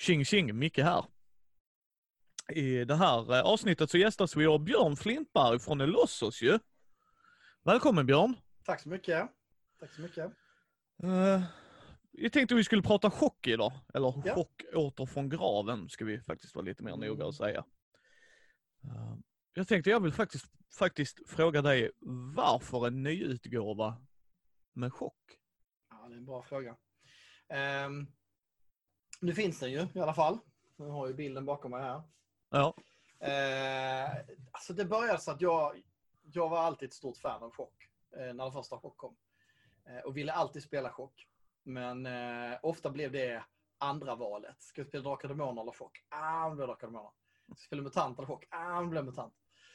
Tjing tjing, Micke här. I det här eh, avsnittet så gästas vi av Björn Flintberg från Elossos ju. Välkommen Björn. Tack så mycket. Tack så mycket. Uh, jag tänkte vi skulle prata chock idag. Eller Ja. chock åter från graven ska vi faktiskt vara lite mer Mm. noga och säga. Uh, jag tänkte jag vill faktiskt, faktiskt fråga dig varför en nyutgåva med chock? Ja, det är en bra fråga. Ehm, nu finns den ju i alla fall. Nu har ju bilden bakom mig här. Ja, Eh, alltså det började så att jag, jag var alltid ett stort fan av chock. Eh, när den första chock kom. Eh, och ville alltid spela chock. Men eh, ofta blev det andra valet. Ska vi spela Drakar Demoner eller chock? Ah, det blir Drakar Demoner. Ska vi spela MUTANT eller chock? Ah, det blir MUTANT.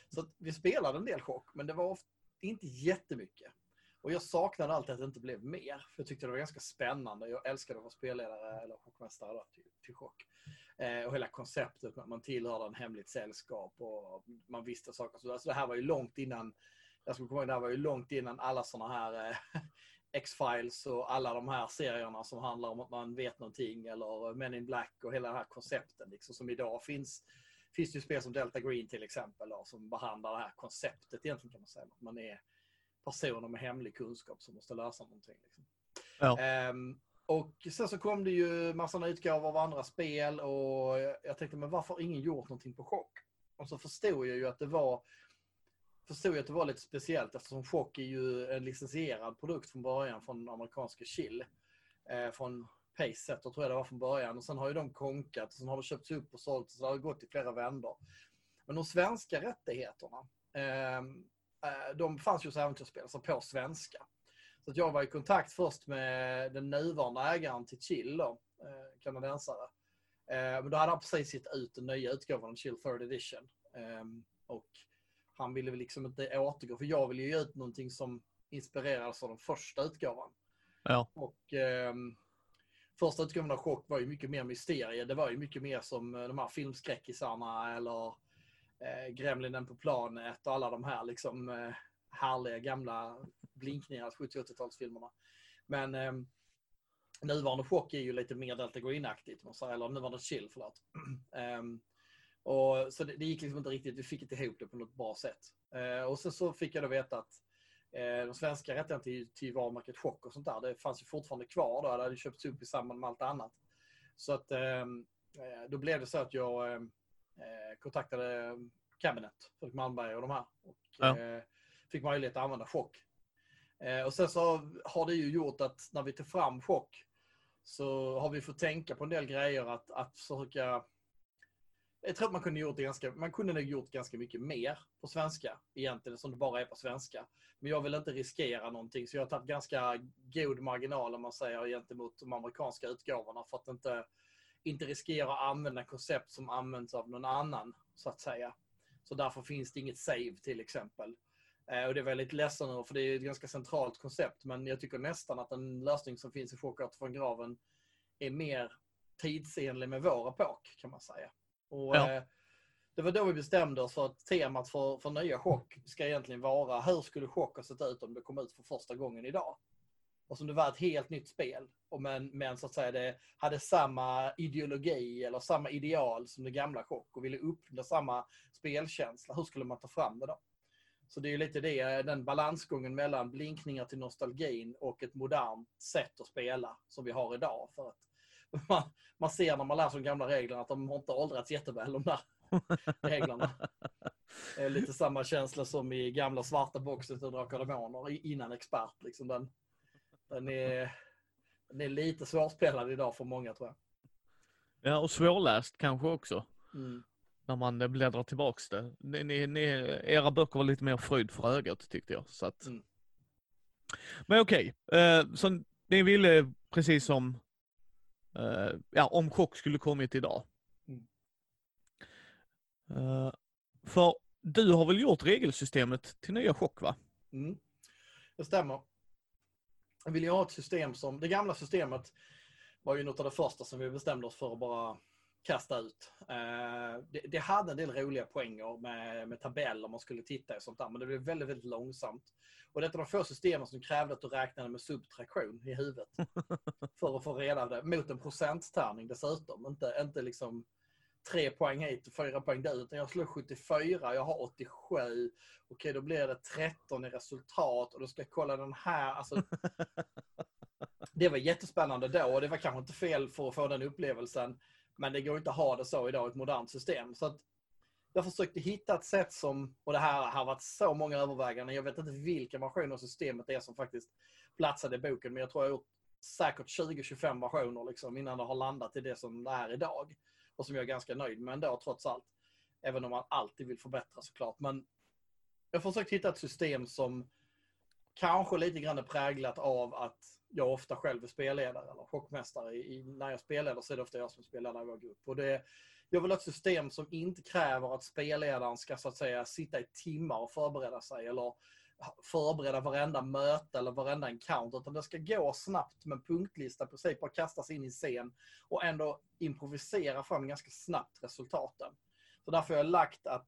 Så vi spelade en del chock, men det var ofta, inte jättemycket. Och jag saknade alltid att det inte blev mer. För jag tyckte det var ganska spännande. Jag älskade att vara spelledare eller chockmästare då, till, till chock. Eh, och hela konceptet med att man tillhörde en hemligt sällskap och man visste saker. Så alltså det här var ju långt innan, jag skulle komma ihåg, det här var ju långt innan alla sådana här eh, X-Files och alla de här serierna som handlar om att man vet någonting eller Men in Black och hela den här koncepten liksom, som idag finns. Finns det ju spel som Delta Green till exempel då, som behandlar det här konceptet egentligen kan man säga. Att man är personer med hemlig kunskap som måste lösa någonting. Liksom. Ja. Ehm, och sen så kom det ju massor utgåvor av andra spel och jag tänkte, men varför har ingen gjort någonting på chock? Och så förstod jag ju att det var förstod jag att det var lite speciellt eftersom Chock är ju en licensierad produkt från början från amerikanska Chill. Eh, från Paysetter tror jag det var från början och sen har ju de konkat och sen har det köpts upp och sålt så det har gått i flera vändor. Men de svenska rättigheterna, eh, de fanns ju hos Äventyrsspel, alltså på svenska. Så jag var i kontakt först med den nuvarande ägaren till Chill, då, eh, kanadensare. Eh, men då hade han precis gett ut den nya utgåvan av Chill Third Edition. Ehm, och han ville väl liksom inte återgå, för jag ville ju ge ut någonting som inspirerades av den första utgåvan. Ja. Och ehm, första utgåvan av Chock var ju mycket mer mysterie. Det var ju mycket mer som eh, de här filmskräckisarna eller eh, Gremlinen på planet och alla de här liksom eh, härliga gamla blinkningar 70-80-talsfilmerna. Men eh, nuvarande Chock är ju lite mer Delta Green-aktigt, eller nuvarande Chill, förlåt. Ehm, och, så det, det gick liksom inte riktigt, vi fick inte ihop det på något bra sätt. Eh, och sen så fick jag då veta att eh, de svenska rättigheterna till, till varumärket Chock och sånt där, det fanns ju fortfarande kvar då, det hade köpts upp i samband med allt annat. Så att ehm, eh, då blev det så att jag eh, eh, kontaktade Cabinet, Fredrik Malmberg och de här. Och Ja. eh, fick möjlighet att använda Chock. Eh, och sen så har det ju gjort att när vi tog fram Chock så har vi fått tänka på en del grejer att, att försöka jag tror att man kunde gjort ganska, man kunde nog gjort ganska mycket mer på svenska egentligen som det bara är på svenska. Men jag vill inte riskera någonting så jag har tagit ganska god marginal om man säger gentemot de amerikanska utgåvorna för att inte, inte riskera att använda koncept som används av någon annan så att säga. Så därför finns det inget save till exempel. Eh, och det är väldigt ledsen över för det är ett ganska centralt koncept men jag tycker nästan att en lösning som finns i Chockart från graven är mer tidsenlig med vår epok kan man säga. Och, Ja. eh, det var då vi bestämde oss för att temat för, för nya chock ska egentligen vara hur skulle chock ha sett ut om det kom ut för första gången idag? Och som det var ett helt nytt spel. Och men, men så att säga det hade samma ideologi eller samma ideal som det gamla chock och ville uppnå samma spelkänsla. Hur skulle man ta fram det då? Så det är lite det, den balansgången mellan blinkningar till nostalgin och ett modernt sätt att spela som vi har idag. För att man, man ser när man läser de gamla reglerna att de har inte åldrats jätteväl de där reglerna. Det är lite samma känsla som i gamla svarta boxet och Drakar och Demoner innan expert. Liksom den, den, är, den är lite svårspelad idag för många tror jag. Ja, och svårläst kanske också. Mm. När man bläddrar tillbaks det. Ni, ni, ni, era böcker var lite mer fröjd för ögat tyckte jag. Så att... Mm. Men okej, eh, så ni ville precis som, eh, ja om chock skulle kommit idag. Mm. Eh, för du har väl gjort regelsystemet till nya chock va? Mm. Det stämmer. Jag vill ju ha ett system som, det gamla systemet var ju något av det första som vi bestämde oss för att bara kasta ut. Eh, det, det, hade en del roliga poänger med, med tabeller man skulle titta i sånt där, men det blev väldigt, väldigt långsamt. Och det är de få systemen som krävde att du räknade med subtraktion i huvudet. för att få reda på det. Mot en procenttärning dessutom. Inte, inte liksom tre poäng hit och fyra poäng dit. Utan jag slår 74, jag har 87. Okej, då blir det 13 i resultat och då ska jag kolla den här. Alltså, det var jättespännande då och det var kanske inte fel för att få den upplevelsen. Men det går inte att ha det så idag i ett modernt system. Så att jag försökte hitta ett sätt som, och det här har varit så många överväganden, jag vet inte vilken version av systemet det är som faktiskt platsade i boken, men jag tror jag har gjort säkert 20-25 versioner liksom, innan det har landat i det som det är idag. Och som jag är ganska nöjd med ändå trots allt. Även om man alltid vill förbättra såklart. Men jag har försökt hitta ett system som kanske lite grann är präglat av att jag ofta själv är spelledare eller chockmästare. I, när jag spelleder så är det ofta jag som är spelledare i vår grupp. Och det, jag vill ha ett system som inte kräver att spelledaren ska så att säga sitta i timmar och förbereda sig eller förbereda varenda möte eller varenda encounter. Utan det ska gå snabbt med en punktlista precis bara kastas in i scen och ändå improvisera fram ganska snabbt resultaten. Så därför har jag lagt att,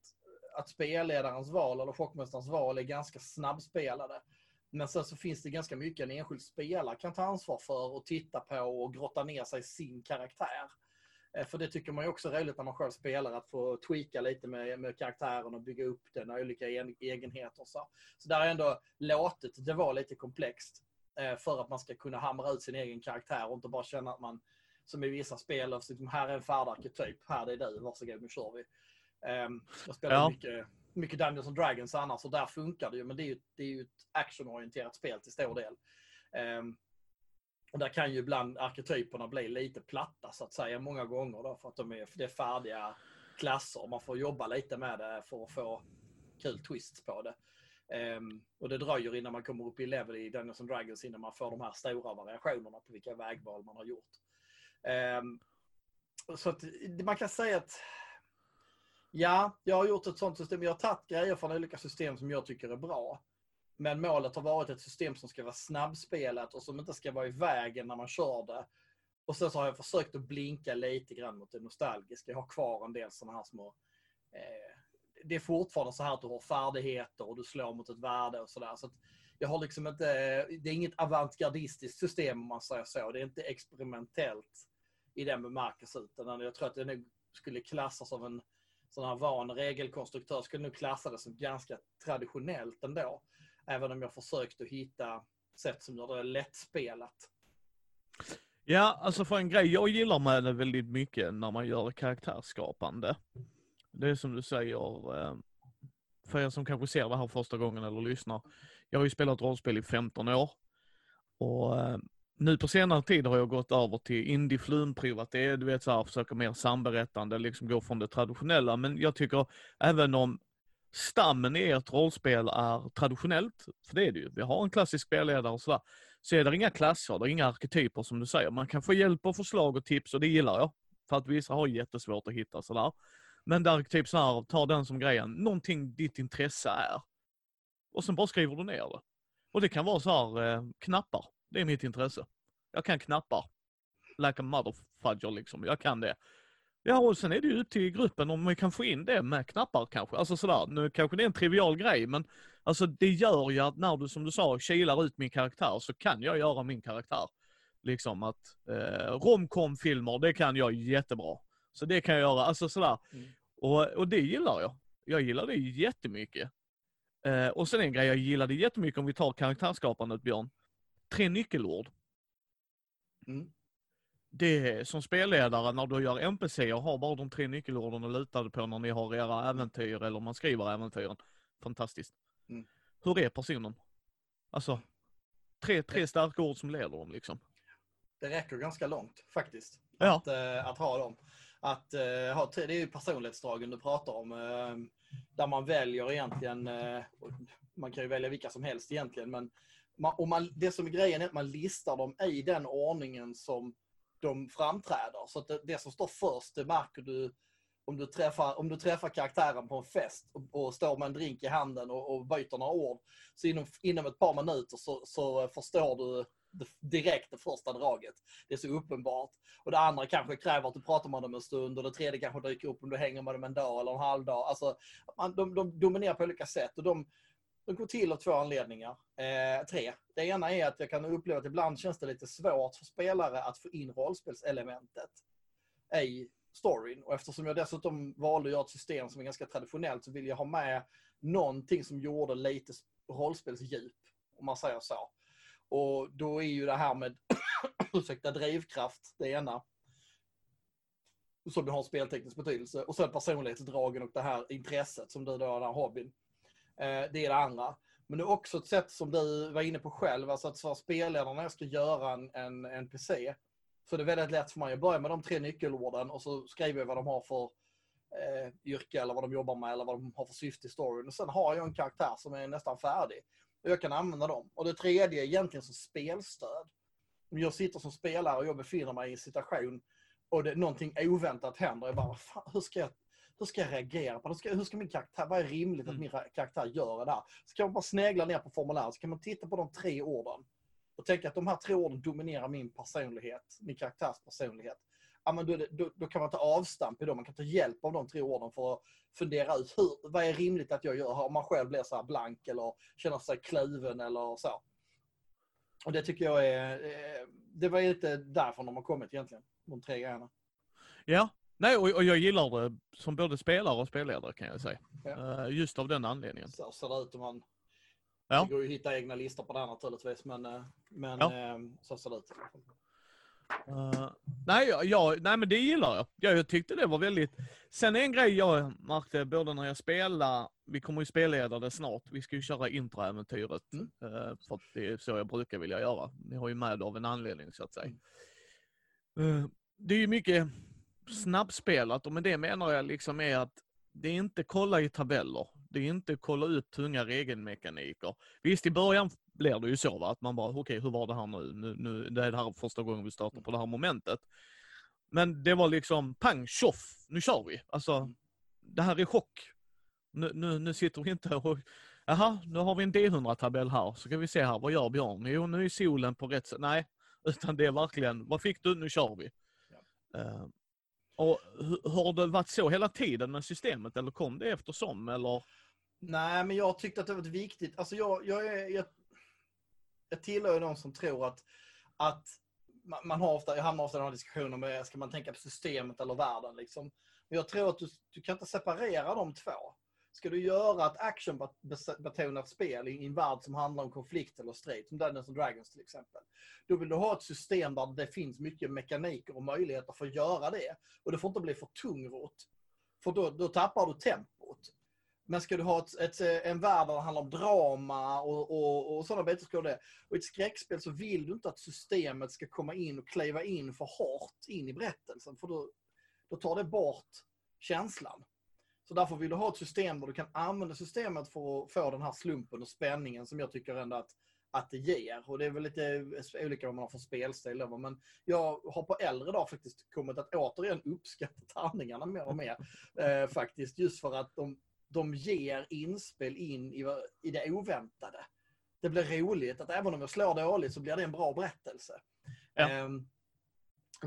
att spelledarens val eller chockmästarens val är ganska snabbspelade. Men sen så finns det ganska mycket en enskild spelare kan ta ansvar för och titta på och grotta ner sig i sin karaktär. Eh, för det tycker man ju också är roligt när man själv spelar, att få tweaka lite med, med karaktären och bygga upp den och olika egenheter. Så, så där har jag ändå låtit det vara lite komplext eh, för att man ska kunna hamra ut sin egen karaktär och inte bara känna att man, som i vissa spel, liksom, här är en färdig arketyp, här är du, varsågod nu kör vi. Ehm, jag spelar ja. mycket, mycket Dungeons and Dragons annars och där funkar det ju, men det är ju, det är ju ett actionorienterat spel till stor del. Um, och där kan ju ibland arketyperna bli lite platta så att säga många gånger då, för att de är, för det är färdiga klasser. Man får jobba lite med det för att få kul twists på det. Um, och det dröjer innan man kommer upp i level i Dungeons and Dragons innan man får de här stora variationerna på vilka vägval man har gjort. Um, så att man kan säga att ja, jag har gjort ett sånt system. Jag har tagit grejer från olika system som jag tycker är bra. Men målet har varit ett system som ska vara snabbspelat och som inte ska vara i vägen när man kör det. Och sen så har jag försökt att blinka lite grann mot det nostalgiska. Jag har kvar en del sådana här små... Eh, det är fortfarande så här att du har färdigheter och du slår mot ett värde och sådär. Så, jag har liksom inte... Det är inget avantgardistiskt system om man säger så. Det är inte experimentellt i den bemärkelsen. Utan jag tror att det nog skulle klassas av en sån här van regelkonstruktör skulle nog klassa det som ganska traditionellt ändå. Även om jag försökt att hitta sätt som gör det lättspelat. Ja, alltså för en grej jag gillar med det väldigt mycket när man gör karaktärsskapande. Det är som du säger, eh, för er som kanske ser det här första gången eller lyssnar. Jag har ju spelat rollspel i 15 år. Och eh, nu på senare tid har jag gått över till indie att det, är, du vet så här, försöka mer samberättande, liksom gå från det traditionella. Men jag tycker även om stammen i ert rollspel är traditionellt, för det är det ju, vi har en klassisk spelledare och sådär, så är det inga klasser, det är inga arketyper som du säger. Man kan få hjälp och förslag och tips och det gillar jag. För att vissa har jättesvårt att hitta sådär. Men där typ så här, ta den som grejen, någonting ditt intresse är. Och sen bara skriver du ner det. Och det kan vara så här, eh, knappar, det är mitt intresse. Jag kan knappar. Like a motherfudger liksom, jag kan det. Ja, och sen är det ju upp till gruppen om vi kan få in det med knappar kanske. Alltså sådär, nu kanske det är en trivial grej, men alltså det gör ju att när du, som du sa, kilar ut min karaktär så kan jag göra min karaktär. Liksom att eh, romcom-filmer, det kan jag jättebra. Så det kan jag göra, alltså sådär. Mm. Och, och det gillar jag. Jag gillar det jättemycket. Eh, och sen en grej jag gillade jättemycket om vi tar karaktärsskapandet Björn. Tre nyckelord. Mm det som spelledare när du gör NPC och har bara de tre nyckelorden och lutade på när ni har era äventyr eller man skriver äventyren. Fantastiskt. Mm. Hur är personen? Alltså, tre, tre starka ord som leder dem liksom. Det räcker ganska långt faktiskt. Ja. Att, äh, att ha dem. Att, äh, ha, det är ju personlighetsdragen du pratar om. Äh, där man väljer egentligen, man kan ju välja vilka som helst egentligen, men man, och man, det som är grejen är att man listar dem i den ordningen som de framträder. Så att det, det, som står först, det märker du om du träffar, om du träffar karaktären på en fest och, och står med en drink i handen och, och byter några ord. Så inom, inom ett par minuter så, så förstår du direkt det första draget. Det är så uppenbart. Och det andra kanske kräver att du pratar med dem en stund och det tredje kanske dyker upp om du hänger med dem en dag eller en halv dag. Alltså, man, de, de dominerar på olika sätt och de, de går till av två anledningar. Eh, tre. Det ena är att jag kan uppleva att ibland känns det lite svårt för spelare att få in rollspelselementet i storyn. Och eftersom jag dessutom valde att göra ett system som är ganska traditionellt så vill jag ha med någonting som gjorde lite rollspelsdjup, om man säger så. Och då är ju det här med ursäkta, drivkraft det ena. Som har spelteknisk betydelse. Och sen personlighetsdragen och det här intresset som du då har, den här hobbyn. Eh, det är det andra. Men det är också ett sätt som du var inne på själv, alltså att vara spelledarna när jag ska göra en, en NPC. Så det är väldigt lätt för mig att börja med de tre nyckelorden och så skriver jag vad de har för eh, yrke eller vad de jobbar med eller vad de har för syfte i storyn. Och sen har jag en karaktär som är nästan färdig. Och jag kan använda dem. Och det tredje är egentligen som spelstöd. Om jag sitter som spelare och jag befinner mig i en situation och det, någonting oväntat händer. Jag bara, fan, hur, ska jag, hur ska jag reagera på det? Hur ska, hur ska min karaktär, vad är rimligt att mm. min karaktär gör det här? Så kan man bara snegla ner på formuläret, så kan man titta på de tre orden och tänka att de här tre orden dominerar min personlighet, min karaktärs personlighet. Ja, men då, då, då, kan man ta avstamp i dem, man kan ta hjälp av de tre orden för att fundera ut hur, vad är rimligt att jag gör om man själv blir så här blank eller känner sig kluven eller så. Och det tycker jag är, eh, det var inte därför de har kommit egentligen, de tre grejerna. Ja, nej och, och jag gillar det som både spelare och spelledare kan jag säga. Ja. Uh, just av den anledningen. Så ser det ut om man Ja. Det går ju att hitta egna listor på det här naturligtvis, men, eh, men ja. eh, så ser det ut. Uh, nej, ja, nej, men det gillar jag. Ja, jag tyckte det var väldigt... Sen en grej jag märkte både när jag spelar, vi kommer ju spelleda det snart, vi ska ju köra introäventyret. Mm. Uh, för att det är så jag brukar vilja göra. Ni har ju med av en anledning så att säga. Uh, det är ju mycket snabbspelat och med det menar jag liksom är att det är inte kolla i tabeller. Det är inte kolla ut tunga regelmekaniker. Visst, i början blir det ju så va? att man bara, okej, okay, hur var det här nu? nu? Nu det är det här första gången vi startar på det här momentet. Men det var liksom pang, tjoff, nu kör vi. Alltså, det här är chock. Nu, nu, nu sitter vi inte och, jaha, nu har vi en D100-tabell här, så kan vi se här, vad gör Björn? Jo, nu är solen på rätt sätt. Nej, utan det är verkligen, vad fick du? Nu kör vi. Ja. Uh, och har det varit så hela tiden med systemet eller kom det eftersom eller? Nej, men jag tyckte att det var viktigt. Alltså jag, jag, är, jag, jag tillhör ju de som tror att, att man har ofta, jag hamnar ofta i den här diskussionen med, ska man tänka på systemet eller världen liksom. Men jag tror att du, du kan inte separera de två. Ska du göra ett actionbetonat spel i en värld som handlar om konflikt eller strid, som Dungeons and Dragons till exempel, då vill du ha ett system där det finns mycket mekaniker och möjligheter för att göra det. Och det får inte bli för tungrot, för då, då tappar du tempot. Men ska du ha ett, ett, en värld där det handlar om drama och, och, och sådana bitar, ska det. Och i ett skräckspel så vill du inte att systemet ska komma in och kliva in för hårt in i berättelsen, för då, då tar det bort känslan. Så därför vill du ha ett system där du kan använda systemet för att få den här slumpen och spänningen som jag tycker ändå att, att det ger. Och det är väl lite olika vad man har för spelstil. Men jag har på äldre dag faktiskt kommit att återigen uppskatta tärningarna mer och mer. Eh, faktiskt, just för att de, de ger inspel in i, i det oväntade. Det blir roligt att även om jag slår dåligt så blir det en bra berättelse. Ja. Eh,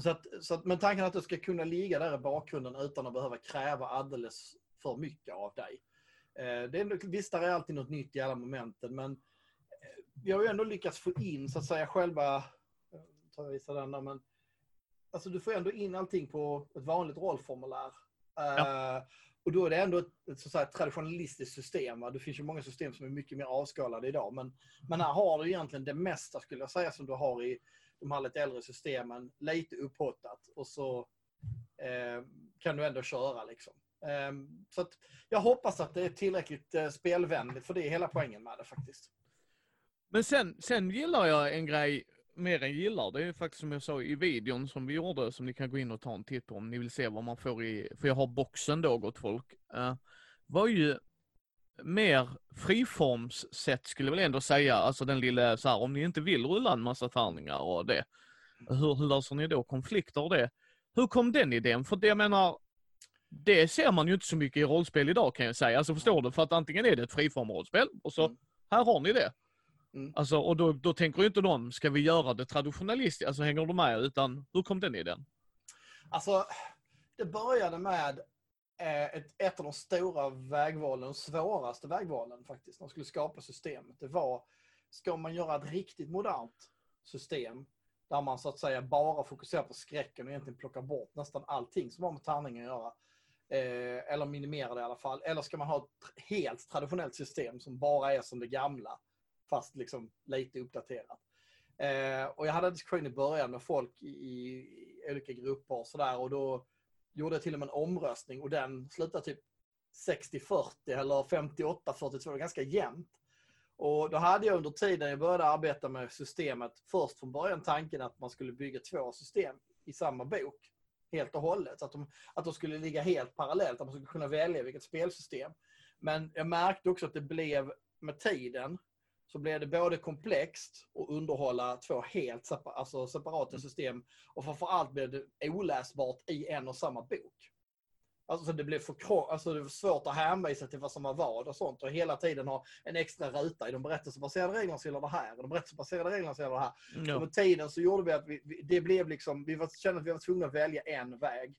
så att, så att, men tanken att det ska kunna ligga där i bakgrunden utan att behöva kräva alldeles för mycket av dig. Eh, det är, visst, där är alltid något nytt i alla momenten, men eh, vi har ju ändå lyckats få in så att säga själva, eh, tar jag visa den där, men alltså du får ändå in allting på ett vanligt rollformulär. Ja. och då är det ändå ett, ett, så ett traditionalistiskt system. Va? Det finns ju många system som är mycket mer avskalade idag, men, men här har du egentligen det mesta skulle jag säga som du har i de här lite äldre systemen, lite upphottat och så eh, kan du ändå köra liksom. Ehm, så att jag hoppas att det är tillräckligt eh, spelvänligt, för det är hela poängen med det faktiskt. Men sen, sen gillar jag en grej mer än gillar. Det är faktiskt som jag sa i videon som vi gjorde, som ni kan gå in och ta en titt på om ni vill se vad man får i, för jag har boxen då gott folk. Uh, var ju mer friformssätt skulle jag väl ändå säga, alltså den lilla så här, om ni inte vill rulla en massa tärningar och det. Hur, hur löser ni då konflikter och det? Hur kom den idén? För det jag menar, det ser man ju inte så mycket i rollspel idag kan jag säga. Alltså förstår du? För att antingen är det ett friform rollspel och så, mm. här har ni det. Mm. Alltså, och då, då tänker ju inte någon, ska vi göra det traditionalistiskt? Alltså hänger du med? Utan hur kom den idén? Alltså, det började med eh, ett, ett av de stora vägvalen, de svåraste vägvalen faktiskt, när man skulle skapa systemet. Det var, ska man göra ett riktigt modernt system där man så att säga bara fokuserar på skräcken och egentligen plockar bort nästan allting som har med tärningen att göra. Eh, eller minimera det i alla fall. Eller ska man ha ett helt traditionellt system som bara är som det gamla, fast liksom lite uppdaterat. Eh, och jag hade en diskussion i början med folk i, i olika grupper och sådär och då gjorde jag till och med en omröstning och den slutade typ 60-40 eller 58-42, ganska jämnt. Och då hade jag under tiden jag började arbeta med systemet först från början tanken att man skulle bygga två system i samma bok. Helt och hållet. Så att de, att de skulle ligga helt parallellt, att man skulle kunna välja vilket spelsystem. Men jag märkte också att det blev med tiden så blev det både komplext och underhålla två helt separ alltså separata system. Och framförallt blev det oläsbart i en och samma bok. Alltså det blev för alltså det var svårt att hänvisa till vad som var vad och sånt. Och hela tiden ha en extra ruta. I de berättelsebaserade reglerna så gäller det här. Och de berättelsebaserade reglerna så gäller det här. Ja. Och med tiden så gjorde vi att vi, vi, det blev liksom, vi var, kände att vi var tvungna att välja en väg.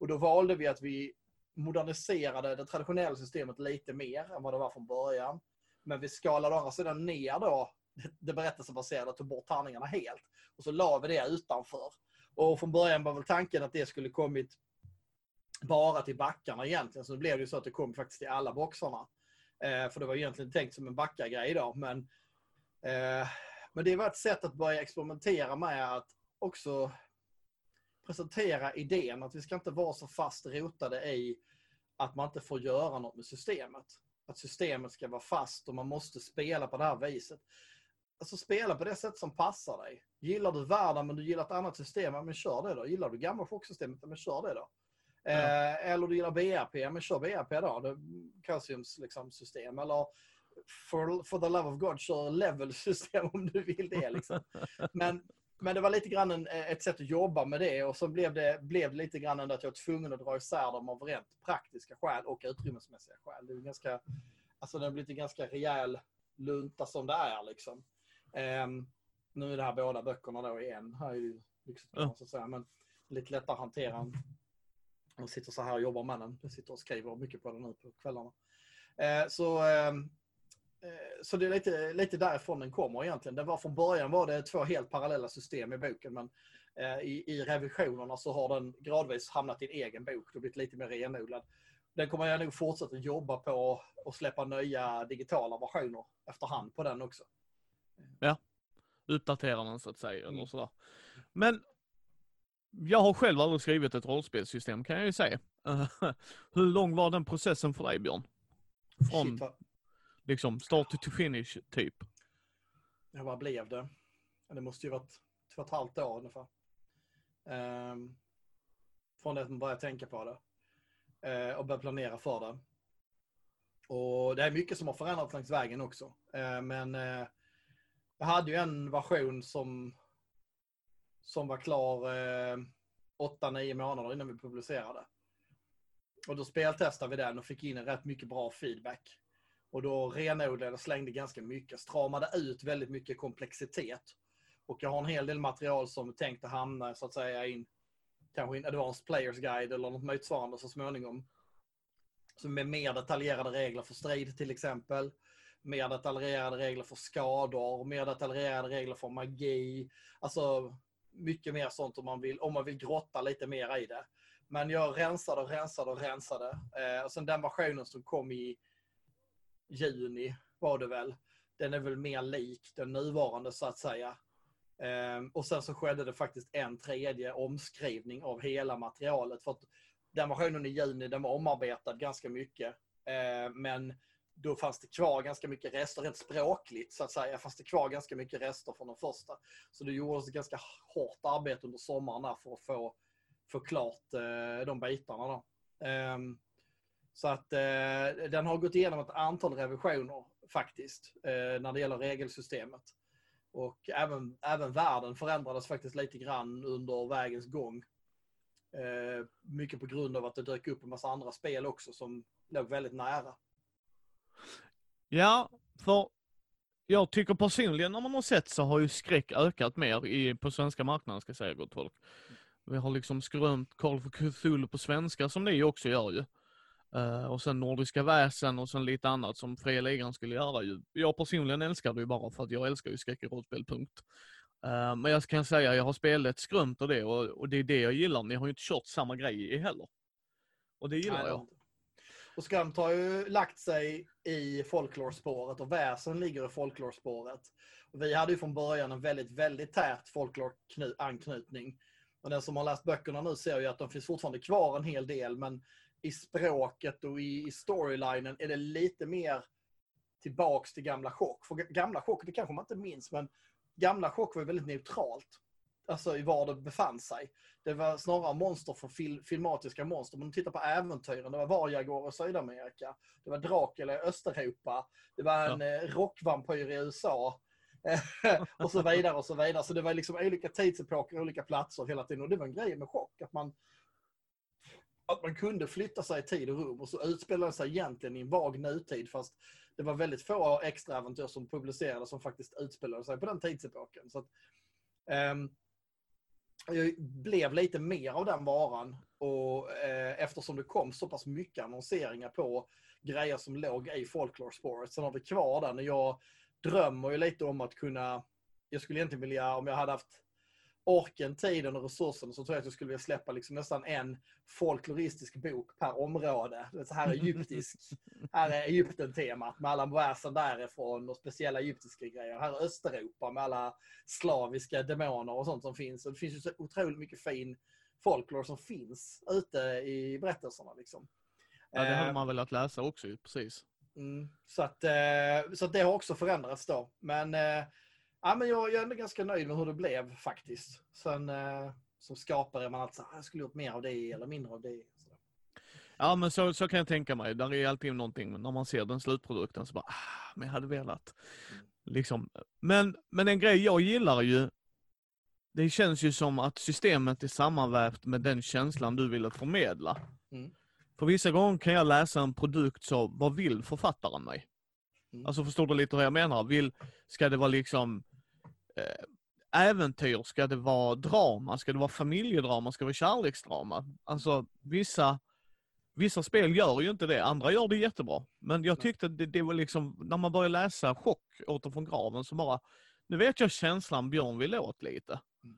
Och då valde vi att vi moderniserade det traditionella systemet lite mer än vad det var från början. Men vi skalade å andra sidan ner då det berättelsebaserade, tog bort tärningarna helt. Och så la vi det utanför. Och från början var väl tanken att det skulle kommit bara till backarna egentligen. Så det blev det ju så att det kom faktiskt till alla boxarna. Eh, för det var egentligen tänkt som en backargrej då. Men, eh, men det var ett sätt att börja experimentera med att också presentera idén att vi ska inte vara så fast rotade i att man inte får göra något med systemet. Att systemet ska vara fast och man måste spela på det här viset. Alltså spela på det sätt som passar dig. Gillar du världen men du gillar ett annat system, men kör det då. Gillar du gamla chocksystemet, men kör det då. Ja. Eh, eller du gillar BRP, men kör BRP då. Det, Calciums liksom, system. Eller for, for the love of God, kör level-system om du vill det. Liksom. Men, men det var lite grann en, ett sätt att jobba med det och så blev det, blev det lite grann att jag var tvungen att dra isär dem av rent praktiska skäl och utrymmesmässiga skäl. Det är ganska, alltså det har blivit en ganska rejäl lunta som det är liksom. Um, nu är det här båda böckerna då i en. Här är ju lyxigt Ja. så att säga, men lite lättare att hantera. än- Jag sitter så här och jobbar med den. Jag sitter och skriver mycket på den nu på kvällarna. Eh, så ehm, eh, så det är lite, lite därifrån den kommer egentligen. Det var från början var det två helt parallella system i boken men eh, i, i revisionerna så har den gradvis hamnat i en egen bok och blivit lite mer renodlad. Den kommer jag nog fortsätta jobba på och släppa nya digitala versioner efterhand på den också. Uppdaterar den så att säga. Mm. sådär. Men jag har själv aldrig skrivit ett rollspelssystem kan jag ju säga. Hur lång var den processen för dig Björn? Från Shit, liksom start to finish typ. ja, vad blev det? Det måste ju varit två och ett halvt år ungefär. Ehm, från det att man började tänka på det. eh, och började planera för det. Och det är mycket som har förändrats längs vägen också. Eh, men eh, jag hade ju en version som, som var klar eh, 8-9 månader innan vi publicerade. Och då speltestade vi den och fick in en rätt mycket bra feedback. Och då renodlade och slängde ganska mycket, stramade ut väldigt mycket komplexitet. Och jag har en hel del material som tänkte hamna så att säga in kanske i en Advanced Players Guide eller något motsvarande så småningom. Som med mer detaljerade regler för strid till exempel. Mer detaljerade regler för skador, mer detaljerade regler för magi. Alltså mycket mer sånt om man vill, om man vill grotta lite mer i det. Men jag rensade och rensade och rensade. Eh, och sen den versionen som kom i juni var det väl. Den är väl mer lik den nuvarande så att säga. Eh, och sen så skedde det faktiskt en tredje omskrivning av hela materialet. För att den versionen i juni den var omarbetad ganska mycket. Eh, men då fanns det kvar ganska mycket rester, rent språkligt så att säga, fanns det kvar ganska mycket rester från den första. Så det gjordes ett ganska hårt arbete under sommaren där för att få, få klart eh, de bitarna. Då. Um, så att eh, den har gått igenom ett antal revisioner faktiskt eh, när det gäller regelsystemet. Och även, även världen förändrades faktiskt lite grann under vägens gång. Eh, mycket på grund av att det dök upp en massa andra spel också som låg väldigt nära. Ja, för jag tycker personligen när man har sett så har ju skräck ökat mer i, på svenska marknaden ska jag säga gott folk. Vi har liksom skrömt Call for Cthulhu på svenska som ni också gör ju. Uh, och sen Nordiska väsen och sen lite annat som Fria Ligan skulle göra ju. Jag personligen älskar det ju bara för att jag älskar ju skräck i rollspel, punkt. Uh, men jag kan säga, jag har spelat skrömt och det och, och, det är det jag gillar. Ni har ju inte kört samma grej i heller. Och det gillar Nej, jag. Och Skrömt har ju lagt sig i folklore-spåret och Väsen ligger i folklorspåret. Vi hade ju från början en väldigt, väldigt tät folklore-anknytning. Och den som har läst böckerna nu ser ju att de finns fortfarande kvar en hel del, men i språket och i, storylinen är det lite mer tillbaks till gamla chock. För gamla chock, det kanske man inte minns, men gamla chock var väldigt neutralt. Alltså i var det befann sig. Det var snarare monster för fil filmatiska monster. Du tittar på äventyren, det var varjaguar i Sydamerika. Det var Dracula i Östeuropa. Det var en ja. Eh, rockvampyr i USA. och så vidare och så vidare. Så det var liksom olika tidsepoker, olika platser hela tiden. Och det var en grej med chock. Att man, att man kunde flytta sig i tid och rum och så utspelade det sig egentligen i en vag nutid fast det var väldigt få extra äventyr som publicerades som faktiskt utspelade sig på den tidsepoken. Så att, um, jag blev lite mer av den varan och eh, eftersom det kom så pass mycket annonseringar på grejer som låg i folklore spåret. Sen har vi kvar den och jag drömmer ju lite om att kunna, jag skulle egentligen vilja, om jag hade haft orken, tiden och resurserna så tror jag att jag skulle vilja släppa liksom nästan en folkloristisk bok per område. Så här är egyptisk, här är Egypten-temat med alla väsen därifrån och speciella egyptiska grejer. Här är Östeuropa med alla slaviska demoner och sånt som finns. Och det finns ju så otroligt mycket fin folklore som finns ute i berättelserna. Liksom. Ja, det hade eh, man velat läsa också precis. Mm, så, att, eh, så att det har också förändrats då. Men eh, ja, men jag, jag är ändå ganska nöjd med hur det blev faktiskt. Sen eh, som skapare är man alltid så jag skulle gjort mer av det eller mindre av det. Ja men så, så kan jag tänka mig. Där är alltid någonting, när man ser den slutprodukten så bara, ah, men jag hade velat. Mm. Liksom. Men, men en grej jag gillar ju, det känns ju som att systemet är sammanvävt med den känslan du ville förmedla. Mm. För vissa gånger kan jag läsa en produkt så, vad vill författaren mig? Mm. Alltså förstår du lite hur jag menar? Vill, ska det vara liksom äventyr? Ska det vara drama? Ska det vara familjedrama? Ska det vara kärleksdrama? Alltså vissa, vissa spel gör ju inte det, andra gör det jättebra. Men jag tyckte det, det var liksom, när man började läsa Chock åter från graven så bara, nu vet jag känslan Björn vill åt lite. Mm.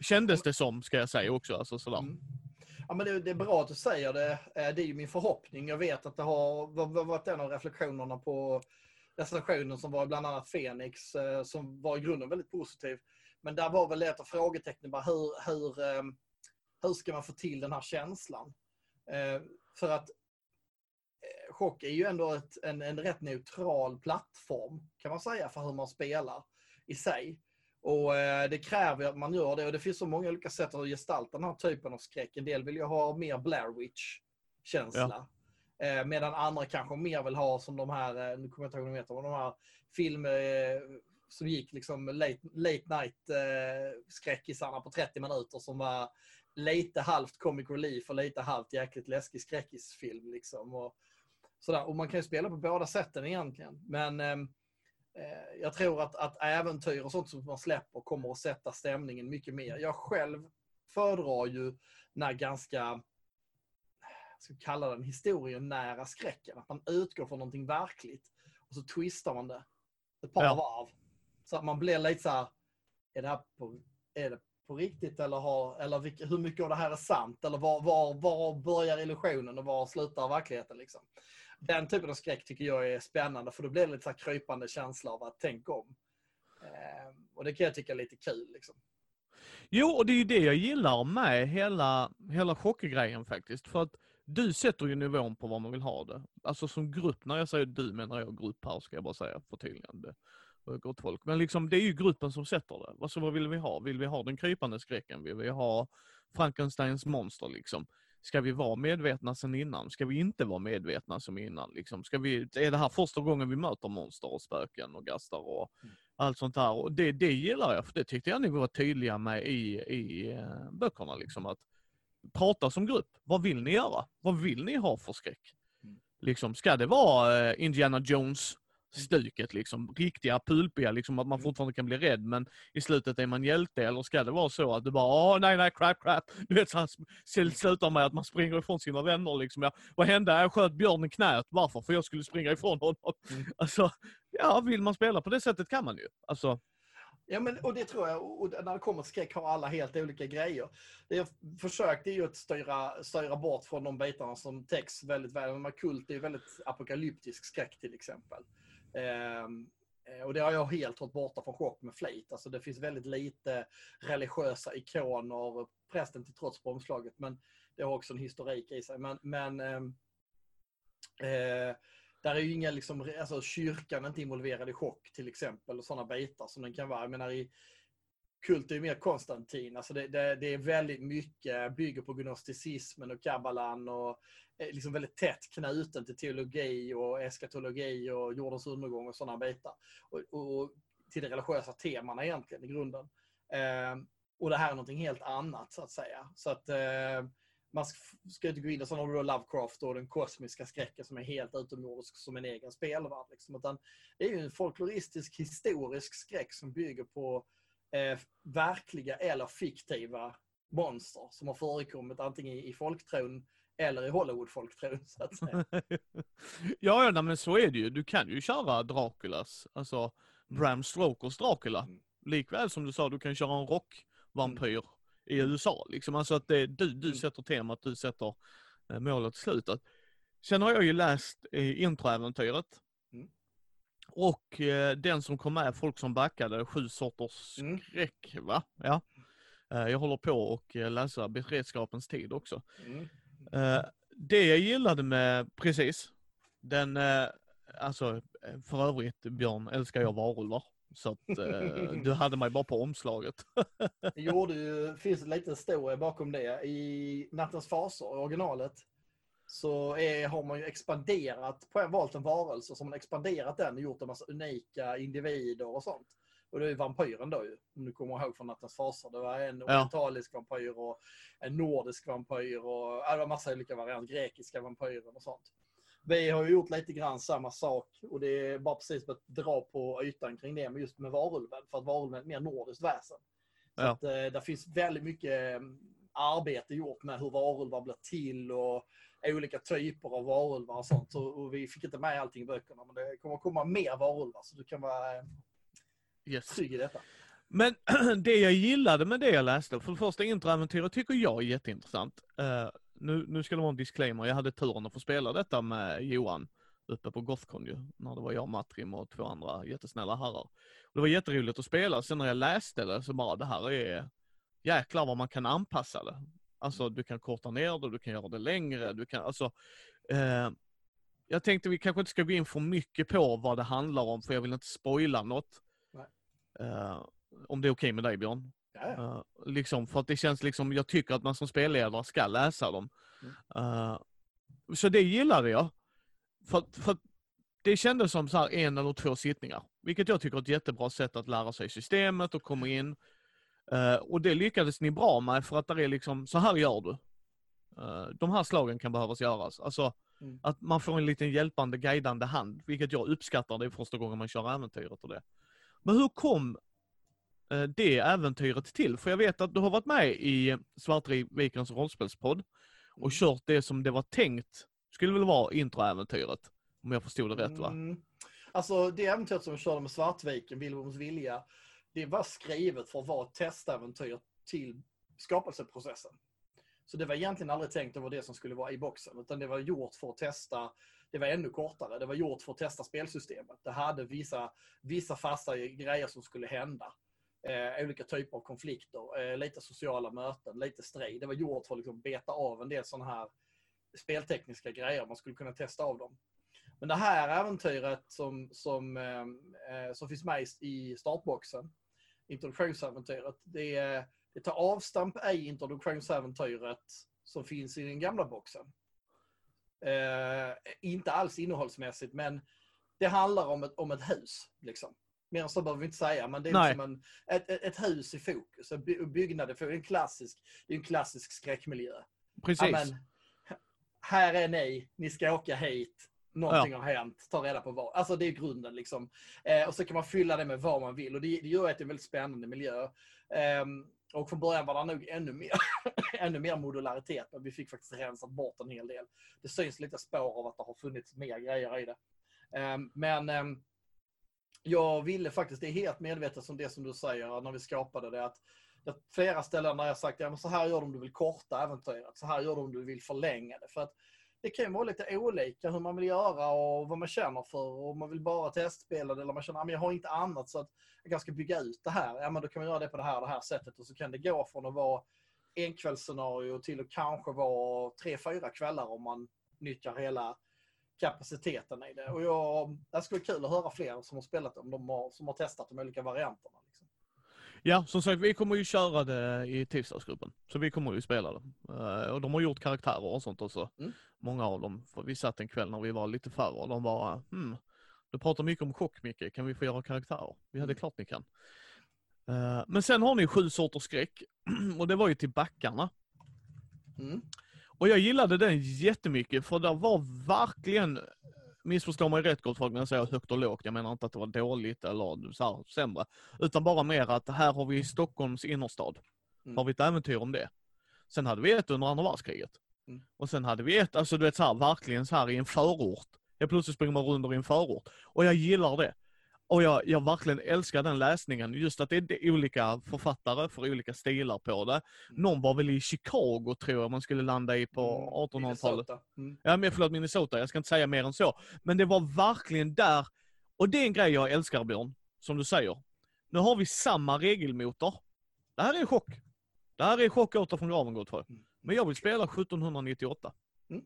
Kändes det som, ska jag säga också. Alltså sådär. Mm. Ja, men det, det, är bra att du säger det. Eh, det är ju min förhoppning. Jag vet att det har varit en av reflektionerna på recensionen som var bland annat Fenix, eh, som var i grunden väldigt positiv. Men där var väl ett av frågetecknen bara hur, hur, ehm, hur ska man få till den här känslan? Eh, för att eh, Chock är ju ändå ett, en, en rätt neutral plattform kan man säga för hur man spelar i sig. Och det kräver att man gör det och det finns så många olika sätt att gestalta den här typen av skräck. En del vill ju ha mer Blair Witch-känsla. Ja. Eh, medan andra kanske mer vill ha som de här, eh, nu kommer jag inte ihåg vad de heter, de här filmer eh, som gick liksom late, late night eh, skräckisarna på 30 minuter som var lite halvt comic relief och lite halvt jäkligt läskig skräckisfilm. Liksom. Och, sådär. och man kan ju spela på båda sätten egentligen. Men ehm, Eh, jag tror att, att äventyr och sånt som man släpper kommer att sätta stämningen mycket mer. Jag själv föredrar ju när ganska, ska kalla den historien nära skräcken. Att man utgår från någonting verkligt och så twistar man det ett par ja. varv. Så att man blir lite så här, är det här på, är det på riktigt eller, har, eller vilka, hur mycket av det här är sant? Eller var, var, var börjar illusionen och var slutar verkligheten? Liksom? den typen av skräck tycker jag är spännande för då blir det lite så krypande känsla av att tänka om. Eh, och det kan jag tycka är lite kul. Liksom. Jo, och det är ju det jag gillar med hela, hela chockgrejen faktiskt. För att du sätter ju nivån på vad man vill ha det. Alltså som grupp, när jag säger du menar jag grupp här ska jag bara säga förtydligande. Gott folk. Men liksom det är ju gruppen som sätter det. Alltså vad vill vi ha? Vill vi ha den krypande skräcken? Vill vi ha Frankensteins monster liksom? Ska vi vara medvetna sen innan? Ska vi inte vara medvetna som innan? Liksom, ska vi, är det här första gången vi möter monster och spöken och gastar och mm. allt sånt här? Och det, det gillar jag, för det tyckte jag ni var tydliga med i, i uh, böckerna. Liksom, att prata som grupp. Vad vill ni göra? Vad vill ni ha för skräck? Mm. Liksom, ska det vara uh, Indiana Jones stuket liksom. Riktiga pulpiga, liksom att man Mm. fortfarande kan bli rädd men i slutet är man hjälte eller ska det vara så att du bara åh nej nej crap crap. Du vet så slutar med att man springer ifrån sina vänner liksom. Ja, vad hände? Jag sköt björnen knät. Varför? För jag skulle springa ifrån honom. Mm. Alltså, ja vill man spela på det sättet kan man ju. Alltså, Ja, men, och det tror jag. Och när det kommer till skräck har alla helt olika grejer. Det jag försökte är ju att styra, styra bort från de bitarna som täcks väldigt väl. Men kult är ju väldigt apokalyptisk skräck till exempel. Um, och det har jag helt hållit borta från chock med flit. Alltså det finns väldigt lite religiösa ikoner, prästen till trots på omslaget. Men det har också en historik i sig. Men, men ehm, eh, där är ju inga, liksom, alltså kyrkan är inte involverad i chock till exempel och sådana bitar som den kan vara. Jag menar i kult är ju mer Konstantin, alltså det, det, det är väldigt mycket, bygger på gnosticismen och kabbalan och är liksom väldigt tätt knuten till teologi och eskatologi och jordens undergång och sådana bitar. Och, och till de religiösa temana egentligen i grunden. Eh, och det här är någonting helt annat så att säga. Så att eh, man ska- inte gå in och så har du då Lovecraft och den kosmiska skräcken som är helt utomjordisk som en egen spelvärld. Liksom. Utan det är ju en folkloristisk historisk skräck som bygger på eh, verkliga eller fiktiva monster som har förekommit antingen i, i folktron eller i Hollywood-folktron. Så att säga. ja, ja men så är det ju. Du kan ju köra Draculas, alltså Bram Stokers Dracula. Mm. Likväl som du sa, du kan köra en rockvampyr i USA. Liksom. Alltså att det, du, du Mm. sätter temat, du sätter eh, målet i slutet. Sen har jag ju läst eh, introäventyret. Mm. Och eh, den som kom med, Folk som backade, Sju sorters Mm. skräck, va? Ja. Eh, jag håller på och eh, läsa Beredskapens tid också. Mm. Eh, det jag gillade med, precis, den, alltså för övrigt Björn älskar jag varulvar. Så att eh, du hade mig bara på omslaget. Det gjorde ju, finns en liten historia bakom det. I Nattens faser, originalet, så är, har man ju expanderat, på en, valt en varelse som man expanderat den och gjort en massa unika individer och sånt. Och det är vampyren då ju, om du kommer ihåg från Nattens faser. Det var en Ja. orientalisk vampyr och en nordisk vampyr och ja, det var massa olika varianter, grekiska vampyrer och sånt. Vi har ju gjort lite grann samma sak och det är bara precis att dra på ytan kring det, men just med varulven, för att varulven är ett mer nordiskt väsen. Så Ja. att, eh, finns väldigt mycket mm, arbete gjort med hur varulvar blir till och olika typer av varulvar och sånt. Så, och vi fick inte med allting i böckerna, men det kommer komma mer varulvar så du kan vara eh, Yes. trygg i detta. Men det jag gillade med det jag läste, för det första introäventyret tycker jag är jätteintressant. Nu, nu ska det vara en disclaimer, jag hade turen att få spela detta med Johan uppe på Gothcon ju, när det var jag, Matrim och två andra jättesnälla herrar. Och det var jätteroligt att spela, sen när jag läste det så bara, det här är jäklar vad man kan anpassa det. Alltså du kan korta ner det, du kan göra det längre, du kan alltså eh, jag tänkte vi kanske inte ska gå in för mycket på vad det handlar om, för jag vill inte spoila något. Eh, om det är okej med dig Björn? Eh, liksom, för att det känns liksom, jag tycker att man som spelledare ska läsa dem. Eh, så det gillade jag. För, för det kändes som så en eller två sittningar. Vilket jag tycker är ett jättebra sätt att lära sig systemet och komma in. Eh, och det lyckades ni bra med för att det är liksom, så här gör du. De här slagen kan behövas göras. Alltså Mm. att man får en liten hjälpande, guidande hand. Vilket jag uppskattar, det är första gången man kör äventyret och det. Men hur kom det äventyret till? För jag vet att du har varit med i Svartvikens rollspelspodd och Mm. kört det som det var tänkt, skulle väl vara introäventyret. Om jag förstod det rätt va? Mm. Alltså det äventyret som vi körde med Svartviken, Wilhelms vilja, det var skrivet för att vara ett testäventyr till skapelseprocessen. Så det var egentligen aldrig tänkt att vara det som skulle vara i boxen, utan det var gjort för att testa, det var ännu kortare, det var gjort för att testa spelsystemet. Det hade vissa, vissa fasta grejer som skulle hända. Eh, olika typer av konflikter, eh, lite sociala möten, lite strid. Det var gjort för att liksom beta av en del sådana här speltekniska grejer, man skulle kunna testa av dem. Men det här äventyret som, som, eh, eh som finns med i- startboxen, introduktionsäventyret, det, det tar avstamp i introduktionsäventyret som finns i den gamla boxen. Eh, inte alls innehållsmässigt, men det handlar om ett, om ett hus. Liksom. Mer än så behöver vi inte säga, men det är Nej. liksom en, ett, ett, hus i fokus. En by- byggnad i fokus. En klassisk, det är en klassisk skräckmiljö. Precis. Ja, men, här är ni, ni ska åka hit. någonting har hänt, ta reda på vad. Alltså det är grunden liksom. Eh, och så kan man fylla det med vad man vill och det, det gör att det är en väldigt spännande miljö. Eh, och från början var det nog ännu mer, ännu mer modularitet, men vi fick faktiskt rensat bort en hel del. Det syns lite spår av att det har funnits mer grejer i det. Eh, men ehm, jag ville faktiskt, det är helt medvetet som det som du säger när vi skapade det, att det flera ställen där jag sagt ja, men så här gör du om du vill korta äventyret, så här gör du om du vill förlänga det. För att det kan ju vara lite olika hur man vill göra och vad man känner för. Om man vill bara testspela det eller man känner att jag har inte annat så att jag kanske ska bygga ut det här. Ja, men då kan man göra det på det här det här sättet och så kan det gå från att vara enkvällsscenario till att kanske vara tre, fyra kvällar om man nyttjar hela kapaciteten i det. Och jag, det skulle vara kul att höra fler som har spelat om de har, som har testat de olika varianterna. Liksom. Ja, som sagt, vi kommer ju köra det i tisdagsgruppen. Så vi kommer ju spela det. Uh, och de har gjort karaktärer och sånt också. Mm. Många av dem. För vi satt en kväll när vi var lite färre och de var, hmm, du pratar mycket om chock Micke, kan vi få göra karaktärer? Vi hade mm. klart ni kan. Uh, men sen har ni sju sorters skräck. och det var ju till backarna. Mm. Och jag gillade den jättemycket för det var verkligen, missförstå mig rätt gott folk när jag säger högt och lågt, jag menar inte att det var dåligt eller så här, sämre. Utan bara mer att här har vi Stockholms innerstad. Mm. Har vi ett äventyr om det. Sen hade vi ett under andra världskriget. Mm. Och sen hade vi ett, alltså du vet så här, verkligen så här i en förort. Jag plötsligt springer man runt i en förort. Och jag gillar det. Och jag, jag verkligen älskar den läsningen, just att det är olika författare för olika stilar på det. Mm. Någon var väl i Chicago tror jag man skulle landa i på 1800-talet. Mm, mm. Ja, men förlåt Minnesota, jag ska inte säga mer än så. Men det var verkligen där, och det är en grej jag älskar Björn, som du säger. Nu har vi samma regelmotor. Det här är chock. Det här är chock åter från graven gott för. Mm. Men jag vill spela 1798. Mm.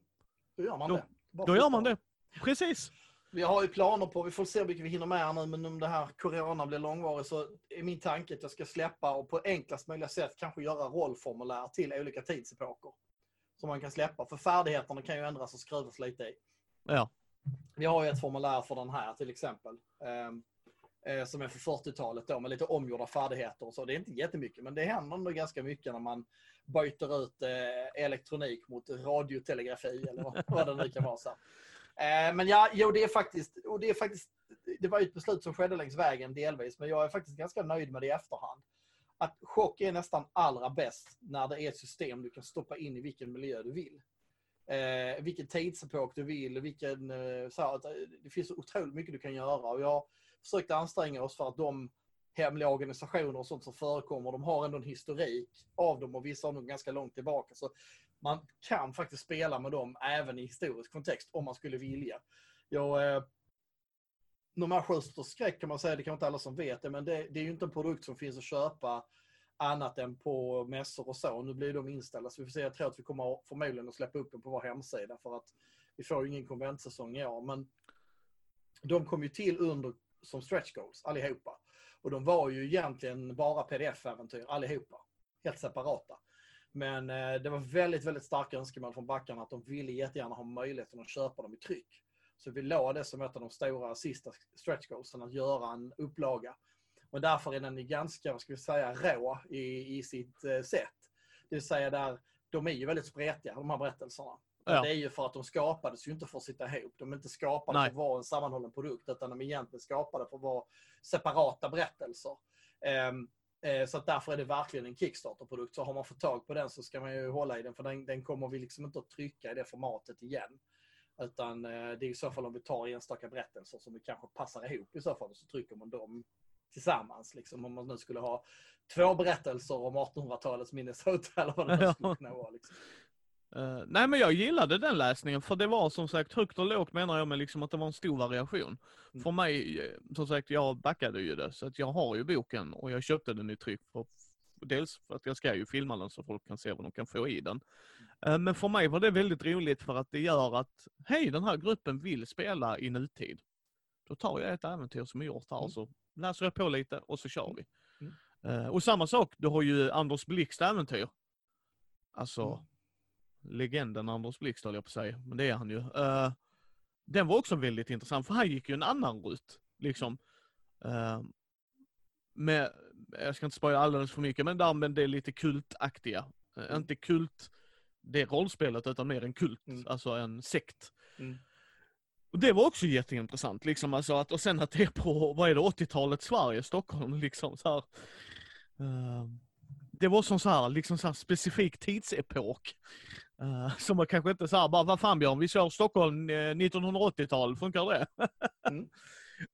Då gör man då, det. Bara då gör man det. Precis. Vi har ju planer på, vi får se vilka vi hinner med här nu, men om det här corona blir långvarigt så är min tanke att jag ska släppa och på enklast möjliga sätt kanske göra rollformulär till olika tidsepoker. Som man kan släppa, för färdigheterna kan ju ändras och skruvas lite i. Ja. Vi har ju ett formulär för den här till exempel. Eh, eh som är för 40-talet då med lite omgjorda färdigheter och så. Det är inte jättemycket, men det händer ändå ganska mycket när man byter ut eh, elektronik mot radiotelegrafi eller vad det nu kan vara. Så. Eh, men ja, jo, det är faktiskt, och det är faktiskt, det var ett beslut som skedde längs vägen delvis, men jag är faktiskt ganska nöjd med det i efterhand. Att chock är nästan allra bäst när det är ett system du kan stoppa in i vilken miljö du vill. Eh, vilken tidsepok du vill, vilken, eh, så här, eh, det finns så otroligt mycket du kan göra och jag försökte anstränga oss för att de hemliga organisationer och sånt som förekommer, de har ändå en historik av dem och vissa har nog ganska långt tillbaka. Så man kan faktiskt spela med dem även i historisk kontext om man skulle vilja. Jag, eh, Nummer 7 skräck kan man säga, det kan inte alla som vet det, men det, det är ju inte en produkt som finns att köpa annat än på mässor och så. Nu blir de inställda så vi får se. Jag tror att vi kommer förmodligen att släppa upp den på vår hemsida för att vi får ju ingen konventsäsong i år. Men de kom ju till under som stretch goals allihopa. Och de var ju egentligen bara pdf-äventyr allihopa. Helt separata. Men eh, det var väldigt, väldigt starka önskemål från backarna att de ville jättegärna ha möjligheten att köpa dem i tryck. Så vi la det som ett av de stora sista stretch goalsen, att göra en upplaga. Och därför är den ganska, vad ska vi säga, rå i, i sitt eh, sätt. Det vill säga där, de är ju väldigt spretiga, de här berättelserna. Ja. Det är ju för att de skapades ju inte för att sitta ihop. De är inte skapade Nej. för att vara en sammanhållen produkt, utan de är egentligen skapade för att vara separata berättelser. Um, så att därför är det verkligen en Kickstarter-produkt. Så har man fått tag på den så ska man ju hålla i den för den, den kommer vi liksom inte att trycka i det formatet igen. Utan eh, det är i så fall om vi tar enstaka berättelser som vi kanske passar ihop i så fall så trycker man dem tillsammans. Liksom, om man nu skulle ha två berättelser om 1800-talets Minnesota eller vad det nu skulle kunna vara. Liksom. Uh, nej men jag gillade den läsningen för det var som sagt högt och lågt menar jag med liksom att det var en stor variation. Mm. För mig, eh, som sagt jag backade ju det så att jag har ju boken och jag köpte den i tryck. För, dels för att jag ska ju filma den så folk kan se vad de kan få i den. Uh, men för mig var det väldigt roligt för att det gör att, hej den här gruppen vill spela i nutid. Då tar jag ett äventyr som är gjort här mm. så läser jag på lite och så kör vi. Mm. Uh, och samma sak, du har ju Anders Blix äventyr. Alltså mm legenden Anders Blixt höll jag på att säga, men det är han ju. Uh, den var också väldigt intressant, för han gick ju en annan rut. Liksom. Uh, med, jag ska inte spoila alldeles för mycket, men där men det är lite kultaktiga. Uh, inte kult, det rollspelet, utan mer en kult, mm. alltså en sekt. Mm. Och det var också jätteintressant, liksom alltså att, och sen att det är på, vad är det, 80-talet Sverige, Stockholm, liksom så här. Uh, det var som så här, liksom så här specifik tidsepok. Uh, som man kanske inte såhär, bara vad fan Björn, vi kör Stockholm 1980-tal, funkar det? mm.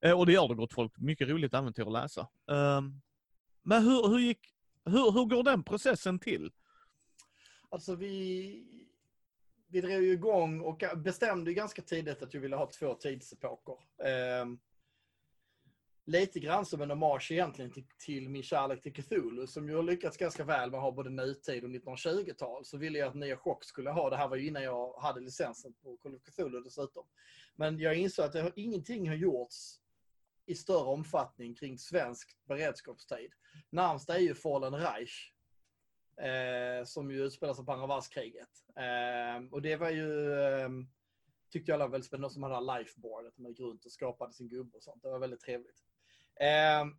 uh, och det gör det gott folk, mycket roligt äventyr att läsa. Uh, men hur, hur gick, hur, hur går den processen till? Alltså vi, vi drev ju igång och bestämde ganska tidigt att vi ville ha två tidsepoker. Lite grann som en hommage egentligen till, till min kärlek till Cthulhu som ju har lyckats ganska väl med att ha både nutid och 1920-tal. Så ville jag att Nya Chock skulle ha, det här var ju innan jag hade licensen på Call of Cthulhu dessutom. Men jag insåg att det har, ingenting har gjorts i större omfattning kring svensk beredskapstid. Närmst är ju Fallen Reich Eh, som ju utspelar sig på andra världskriget. Eh, och det var ju, eh, tyckte jag alla var väldigt spännande, som hade lifeboardet. Man gick runt och skapade sin gubbe och sånt. Det var väldigt trevligt. Ehm,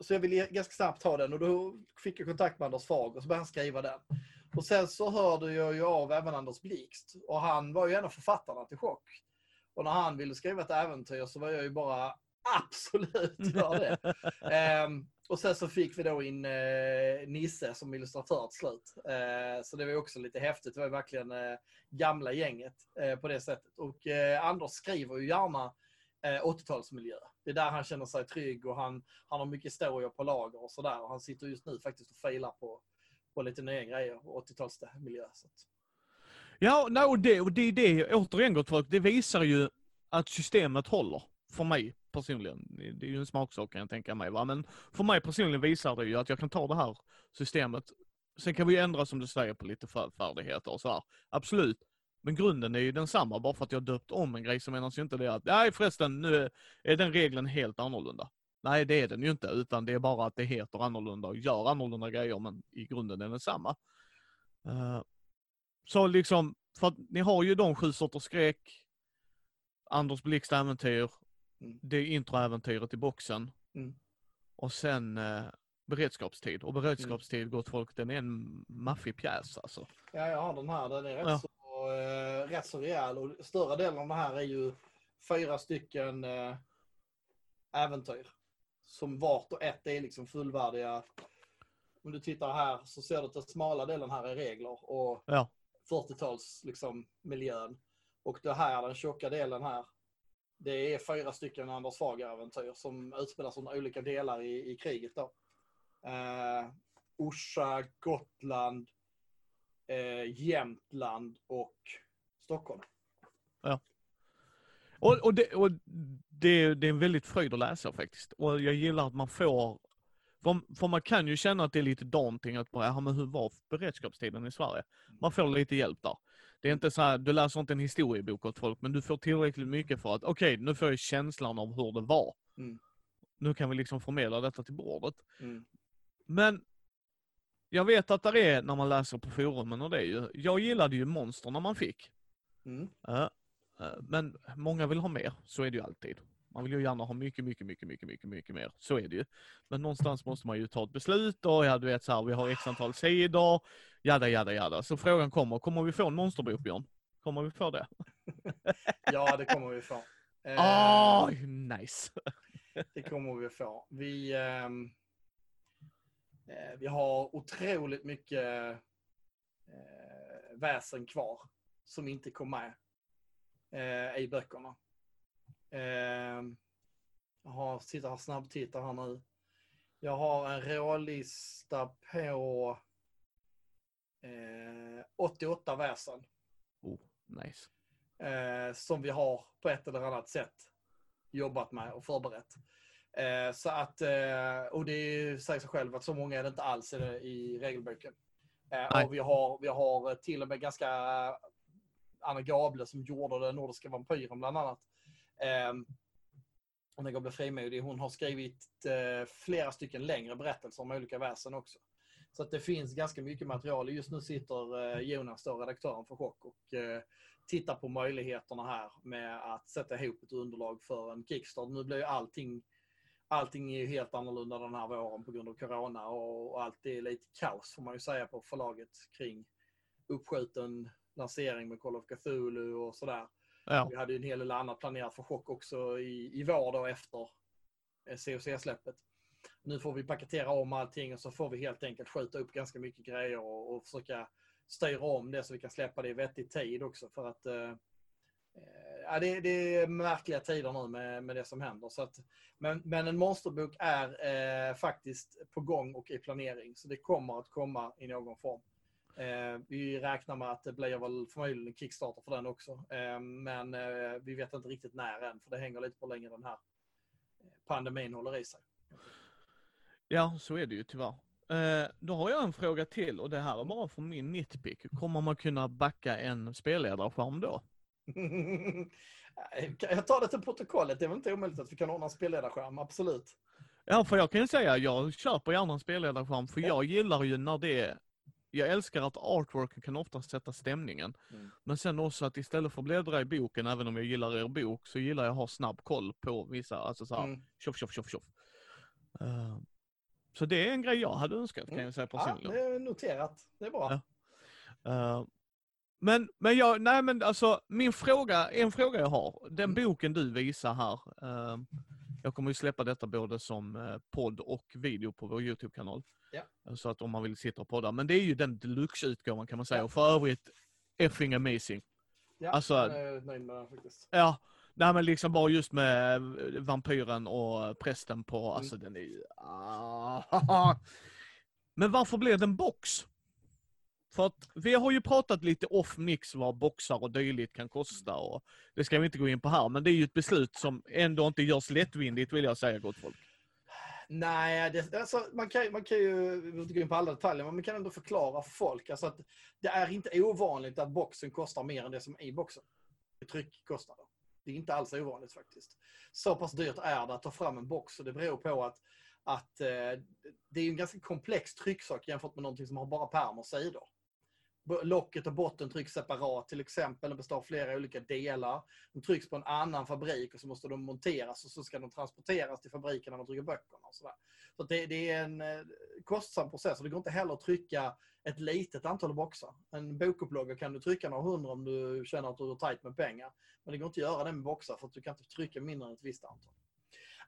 så jag ville ganska snabbt ha den och då fick jag kontakt med Anders Fager och så började han skriva den. Och sen så hörde jag ju av även Anders Blixt och han var ju en av författarna till Chock. Och när han ville skriva ett äventyr så var jag ju bara absolut gör det. um, och sen så fick vi då in eh, Nisse som illustratör till slut. Uh, så det var också lite häftigt. Det var verkligen eh, gamla gänget eh, på det sättet. Och eh, Anders skriver ju gärna eh, 80-talsmiljö. Det är där han känner sig trygg och han, han har mycket historier på lager och sådär. Han sitter just nu faktiskt och filar på, på lite nya grejer, 80-talsmiljö. Ja, no, det, och det är det, återigen gott folk, det visar ju att systemet håller för mig personligen. Det är ju en smaksak kan jag tänka mig. Va? Men för mig personligen visar det ju att jag kan ta det här systemet. Sen kan vi ändra som du säger på lite färdigheter och så här. Absolut. Men grunden är ju densamma. Bara för att jag döpt om en grej så menas ju inte det att, nej förresten, nu är den regeln helt annorlunda. Nej, det är den ju inte, utan det är bara att det heter annorlunda och gör annorlunda grejer, men i grunden är den samma. Uh, så liksom, för att ni har ju de sju sorters skräck, Anders Blixt äventyr, Mm. Det introäventyret i boxen. Mm. Och sen eh, beredskapstid. Och beredskapstid, mm. gott folk, den är en maffig pjäs alltså. Ja, jag har den här. Den är rätt, ja. så, eh, rätt så rejäl. Och större delen av det här är ju fyra stycken eh, äventyr. Som vart och ett är liksom fullvärdiga. Om du tittar här så ser du att den smala delen här är regler och ja. 40-tals liksom miljön. Och det här, den tjocka delen här, det är fyra stycken Anders Fag-äventyr som utspelas under olika delar i, i kriget. Då. Eh, Orsa, Gotland, eh, Jämtland och Stockholm. Ja. Och, och, det, och det, det, är en väldigt fröjd att läsa faktiskt. Och jag gillar att man får, för, för man kan ju känna att det är lite daunting att bara, ja men hur var beredskapstiden i Sverige? Man får lite hjälp där. Det är inte så här, du läser inte en historiebok åt folk, men du får tillräckligt mycket för att, okej, okay, nu får jag känslan av hur det var. Mm. Nu kan vi liksom förmedla detta till bordet. Mm. Men jag vet att det är, när man läser på forumen och det är ju, jag gillade ju monster när man fick. Mm. Uh, uh, men många vill ha mer, så är det ju alltid. Man vill ju gärna ha mycket, mycket, mycket, mycket, mycket, mycket mer. Så är det ju. Men någonstans måste man ju ta ett beslut och ja, du vet så här, vi har x antal sidor, jada, jada, jada. Så frågan kommer, kommer vi få en monsterbok Björn? Kommer vi få det? ja, det kommer vi få. Oh, nice. det kommer vi få. Vi, eh, vi har otroligt mycket eh, väsen kvar som inte kom med eh, i böckerna. Eh, jag har, sitter här snabbtittar här nu. Jag har en rålista på eh, 88 väsen. Oh, nice. Eh, som vi har på ett eller annat sätt jobbat med och förberett. Eh, så att, eh, och det säger sig själv att så många är det inte alls i, i regelboken. Eh, och vi har, vi har till och med ganska Anna Gable som gjorde den nordiska vampyren bland annat. Eh, hon är Gable frimodig. Hon har skrivit eh, flera stycken längre berättelser om olika väsen också. Så att det finns ganska mycket material. Just nu sitter eh, Jonas, då, redaktören för Chock, och eh, tittar på möjligheterna här med att sätta ihop ett underlag för en kickstart. Nu blir ju allting Allting är ju helt annorlunda den här våren på grund av corona och allt är lite kaos får man ju säga på förlaget kring uppskjuten lansering med Call of Cthulhu och sådär. Ja. Vi hade ju en hel del annat planerat för chock också i, i vår då efter COC-släppet. Nu får vi paketera om allting och så får vi helt enkelt skjuta upp ganska mycket grejer och, och försöka styra om det så vi kan släppa det i vettig tid också för att eh, ja, det, det är märkliga tider nu med, med det som händer. Så att, men, men en monsterbok är eh, faktiskt på gång och i planering så det kommer att komma i någon form. Eh, vi räknar med att det blir väl förmodligen en Kickstarter för den också. Eh, men eh, vi vet inte riktigt när än för det hänger lite på hur länge den här pandemin håller i sig. Ja, så är det ju tyvärr. Eh, då har jag en fråga till och det här är bara från min nitpick. Kommer man kunna backa en spelledarskärm då? jag tar det till protokollet. Det är väl inte omöjligt att vi kan ordna en spelledarskärm, absolut. Ja, för jag kan ju säga, jag köper gärna en spelledarskärm för Ja. jag gillar ju när det är jag älskar att artworken kan oftast sätta stämningen. Mm. Men sen också att istället för att bläddra i boken, även om jag gillar er bok, så gillar jag att ha snabb koll på vissa, alltså så här, Mm. tjoff, tjoff, tjoff, tjoff. Eh, så det är en grej jag hade önskat kan Mm. jag säga Ja, personligen. det är noterat. Det är bra. Ja. Eh, men, men jag, nej men alltså min fråga, en fråga jag har, den Mm. boken du visar här, eh, jag kommer ju släppa detta både som eh, podd och video på vår YouTube-kanal. Ja. Så att om man vill sitta och podda, men det är ju den deluxe-utgåvan kan man säga, Ja. och för övrigt effing amazing. Ja, Alltså- jag är nöjd med den faktiskt. Ja, nej men liksom bara just med eh, vampyren och prästen på, Mm. alltså den är ju... Ah. Men varför blev det en box? För att vi har ju pratat lite off mix vad boxar och dylikt kan kosta och det ska vi inte gå in på här, men det är ju ett beslut som ändå inte görs lättvindigt vill jag säga gott folk. Nej, det, alltså, man, kan, man kan ju, vi behöver inte gå in på alla detaljer, men man kan ändå förklara för folk. Alltså att det är inte ovanligt att boxen kostar mer än det som är i boxen. Tryckkostnader. Det är inte alls ovanligt faktiskt. Så pass dyrt är det att ta fram en box och det beror på att, att eh, det är en ganska komplex trycksak jämfört med någonting som har bara pärm och sidor. Locket och botten trycks separat till exempel. De består av flera olika delar. De trycks på en annan fabrik och så måste de monteras och så ska de transporteras till fabriken när man trycker böckerna. Och sådär. Så det, det är en eh, kostsam process och det går inte heller att trycka ett litet antal boxar. En bokupplaga kan du trycka några hundra om du känner att du har tajt med pengar. Men det går inte att göra det med boxar för att du kan inte trycka mindre än ett visst antal.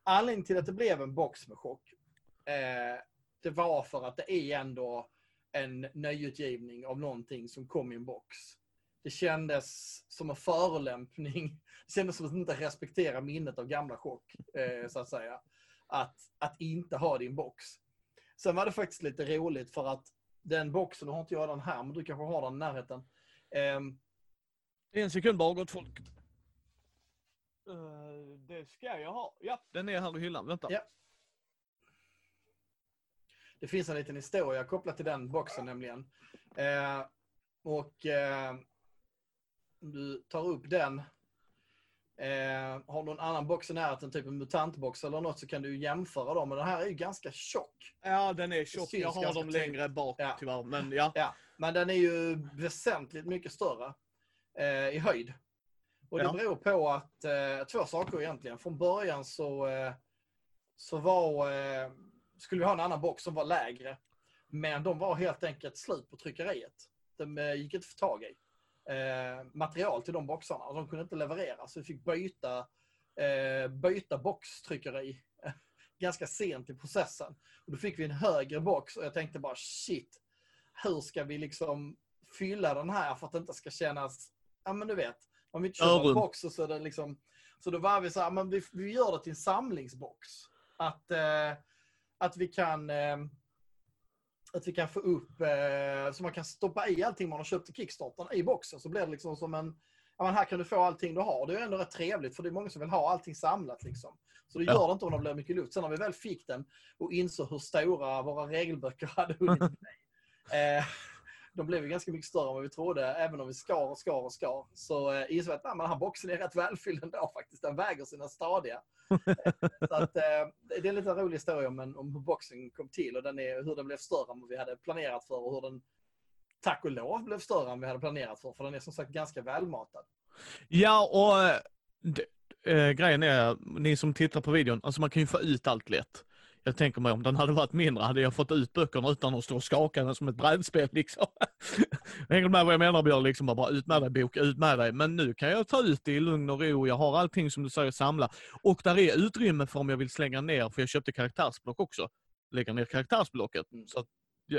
Anledningen till att det blev en box med chock, eh, det var för att det är ändå en nyutgivning av någonting som kom i en box. Det kändes som en förolämpning. Det kändes som att inte respektera minnet av gamla chock, eh, så att säga. Att, att inte ha din box. Sen var det faktiskt lite roligt för att den boxen, nu har inte jag den här, men du kanske har den i närheten. Ehm, En sekund bara gott folk. Eh, det ska jag ha. Ja, den är här i hyllan. Vänta. Ja. Det finns en liten historia kopplat till den boxen nämligen. Eh, och eh, du tar upp den. Eh, har du någon annan box i närheten, typ en mutantbox eller något, så kan du jämföra dem. Men den här är ju ganska tjock. Ja, den är tjock. Jag har dem längre bak Ja. tyvärr. Men ja. Ja, men den är ju väsentligt mycket större eh, i höjd. Och det Ja. beror på att eh, två saker egentligen. Från början så, eh, så var, eh, skulle vi ha en annan box som var lägre. Men de var helt enkelt slut på tryckeriet. De eh, gick inte att få tag i. Eh, material till de boxarna. De kunde inte leverera så vi fick byta, eh, byta boxtryckeri ganska sent i processen. Och då fick vi en högre box och jag tänkte bara shit, hur ska vi liksom fylla den här för att det inte ska kännas, ja men du vet, om vi inte köper en box och så är det liksom, så då var vi så här, men vi, vi gör det till en samlingsbox. Att, eh, att vi kan eh, att vi kan få upp, eh, så man kan stoppa i allting man har köpt i Kickstarten i boxen. Så blir det liksom som en, ja men här kan du få allting du har. Det är ändå rätt trevligt för det är många som vill ha allting samlat liksom. Så det Ja. gör det inte om det blir mycket luft. Sen när vi väl fick den och insåg hur stora våra regelböcker hade hunnit bli. Eh, de blev ju ganska mycket större än vad vi trodde, även om vi skar och skar och skar. Så eh, insåg att nej, men den här boxen är rätt välfylld ändå faktiskt. Den väger sina stadiga. så att, eh, det är en lite rolig historia om, en, om hur boxen kom till och den är, hur den blev större än vad vi hade planerat för och hur den tack och lov blev större än vi hade planerat för. För den är som sagt ganska välmatad. Ja, och eh, grejen är, ni som tittar på videon, alltså man kan ju få ut allt lätt. Jag tänker mig om den hade varit mindre hade jag fått ut böckerna utan att stå och skaka den som ett brädspel liksom. Hänger du med vad jag menar Björn? Liksom bara, ut med dig bok, ut med dig. Men nu kan jag ta ut det i lugn och ro. Jag har allting som du säger samla. Och där är utrymme för om jag vill slänga ner, för jag köpte karaktärsblock också. Lägga ner karaktärsblocket. Mm. Så att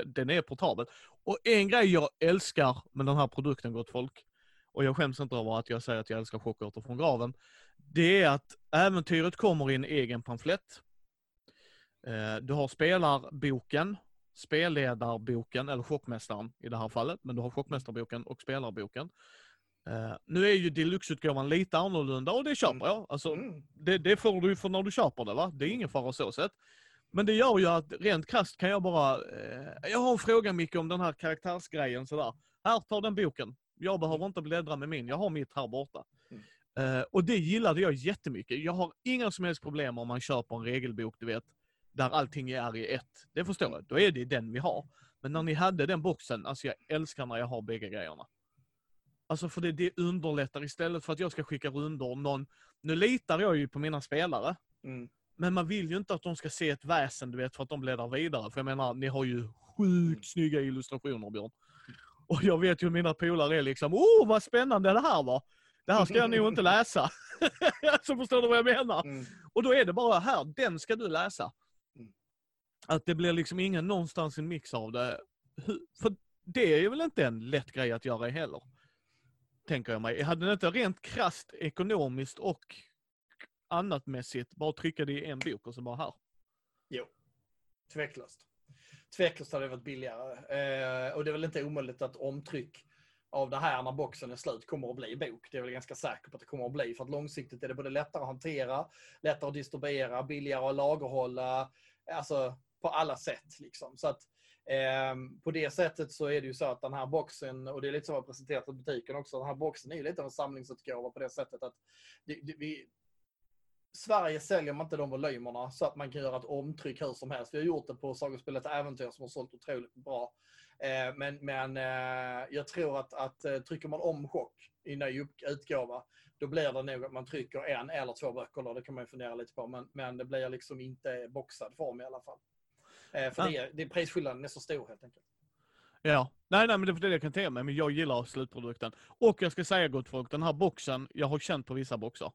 den är portabel. Och en grej jag älskar med den här produkten gott folk, och jag skäms inte över att jag säger att jag älskar chockörter från graven, det är att äventyret kommer i en egen pamflett. Eh, Du har spelarboken, spelledarboken, eller chockmästaren i det här fallet, men du har chockmästarboken och spelarboken. Eh, Nu är ju deluxeutgåvan lite annorlunda och det köper jag. Alltså, Mm. det, det får du för när du köper det va? Det är ingen fara så sett. Men det gör ju att rent krasst kan jag bara, eh, jag har en fråga Micke om den här karaktärsgrejen sådär. Här, ta den boken. Jag behöver inte bläddra med min, jag har mitt här borta. Eh, och det gillade jag jättemycket. Jag har inga som helst problem om man köper en regelbok, du vet, där allting är i ett. Det förstår jag, då är det den vi har. Men när ni hade den boxen, alltså jag älskar när jag har bägge grejerna. Alltså för det, det underlättar istället för att jag ska skicka rundor någon, nu litar jag ju på mina spelare, Mm. men man vill ju inte att de ska se ett väsen, du vet, för att de bläddrar vidare. För jag menar, ni har ju sjukt snygga illustrationer, Björn. Och jag vet ju mina polare är liksom, oh vad spännande det här var. Det här ska jag nog inte läsa. Så förstår du vad jag menar? Mm. Och då är det bara här, den ska du läsa. Att det blir liksom ingen någonstans en mix av det. För det är väl inte en lätt grej att göra heller. Tänker jag mig. Hade det inte rent krasst ekonomiskt och annat mässigt bara trycka det i en bok och så bara här. Jo, tveklöst. Tveklöst hade det varit billigare. Eh, och det är väl inte omöjligt att omtryck av det här när boxen är slut kommer att bli bok. Det är väl ganska säker på att det kommer att bli. För att långsiktigt är det både lättare att hantera, lättare att distribuera, billigare att lagerhålla. Alltså på alla sätt liksom. Så att eh, på det sättet så är det ju så att den här boxen, och det är lite som jag presenterat i butiken också, den här boxen är ju lite av en samlingsutgåva på det sättet att det, det, vi, Sverige säljer man inte de volymerna så att man kan göra ett omtryck hur som helst. Vi har gjort det på Sagospelet Äventyr som har sålt otroligt bra. Eh, men men eh, jag tror att, att eh, trycker man om chock i ny utgåva, då blir det nog att man trycker en eller två böcker. Då, det kan man ju fundera lite på. Men, men det blir liksom inte boxad form i alla fall. Eh, för Ja. det, är- det, prisskillnaden är så stor helt enkelt. Ja, nej, nej men det är det jag kan tänka mig, men jag gillar slutprodukten. Och jag ska säga gott folk, den här boxen, jag har känt på vissa boxar.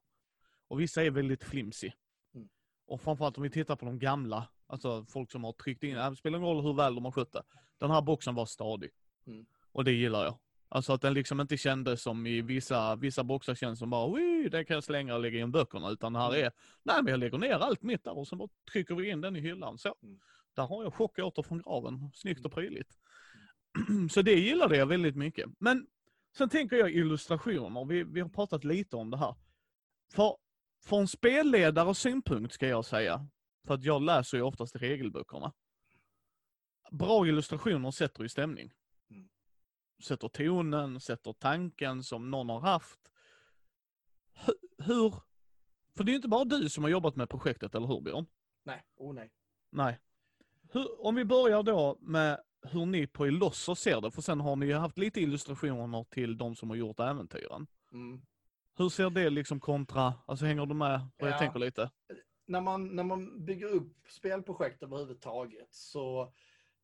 Och vissa är väldigt flimsy. Mm. Och framförallt om vi tittar på de gamla, alltså folk som har tryckt in, det spelar ingen roll hur väl de har skött det. Den här boxen var stadig. Mm. Och det gillar jag. Alltså att den liksom inte kändes som i vissa, vissa boxar känns som bara, den kan jag slänga och lägga in böckerna. Utan här Mm. är, nej men jag lägger ner allt mitt där och sen bara trycker vi in den i hyllan. Så. Mm. Där har jag chockåter från graven, snyggt och prydligt. Så det gillade jag väldigt mycket. Men sen tänker jag illustrationer, vi, vi har pratat lite om det här. För, från spelledares synpunkt ska jag säga, för att jag läser ju oftast regelböckerna. Bra illustrationer sätter ju stämning. Mm. Sätter tonen, sätter tanken som någon har haft. Hu- Hur, för det är ju inte bara du som har jobbat med projektet, eller hur Björn? Nej, oh nej. Nej. Hur, om vi börjar då med hur ni på Ilosser ser det, för sen har ni ju haft lite illustrationer till de som har gjort äventyren. Mm. Hur ser det liksom kontra, alltså hänger du med vad jag Ja. tänker lite? när man, när man bygger upp spelprojekt överhuvudtaget så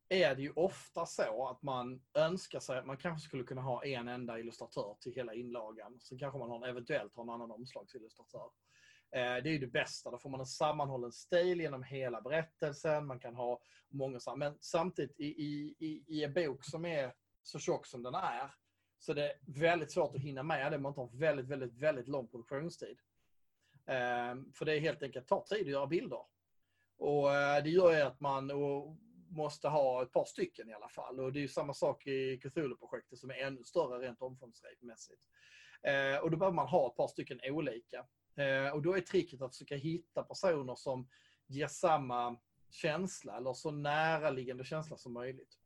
är det ju ofta så att man önskar sig att man kanske skulle kunna ha en enda illustratör till hela inlagan. Så kanske man har en, eventuellt har en annan omslagsillustratör. Eh, det är ju det bästa. Då får man en sammanhållen stil genom hela berättelsen. Man kan ha många Men samtidigt i, i, i, en bok som är så tjock som den är så det är väldigt svårt att hinna med det. Man tar väldigt, väldigt, väldigt lång produktionstid. Ehm, för det är helt enkelt tar tid att göra bilder. Och eh, det gör ju att man måste ha ett par stycken i alla fall. Och det är ju samma sak i Cthulhu-projektet som är ännu större rent omfångsmässigt. Ehm, och då behöver man ha ett par stycken olika. Eh, och då är tricket att försöka hitta personer som ger samma känsla eller så näraliggande känsla som möjligt.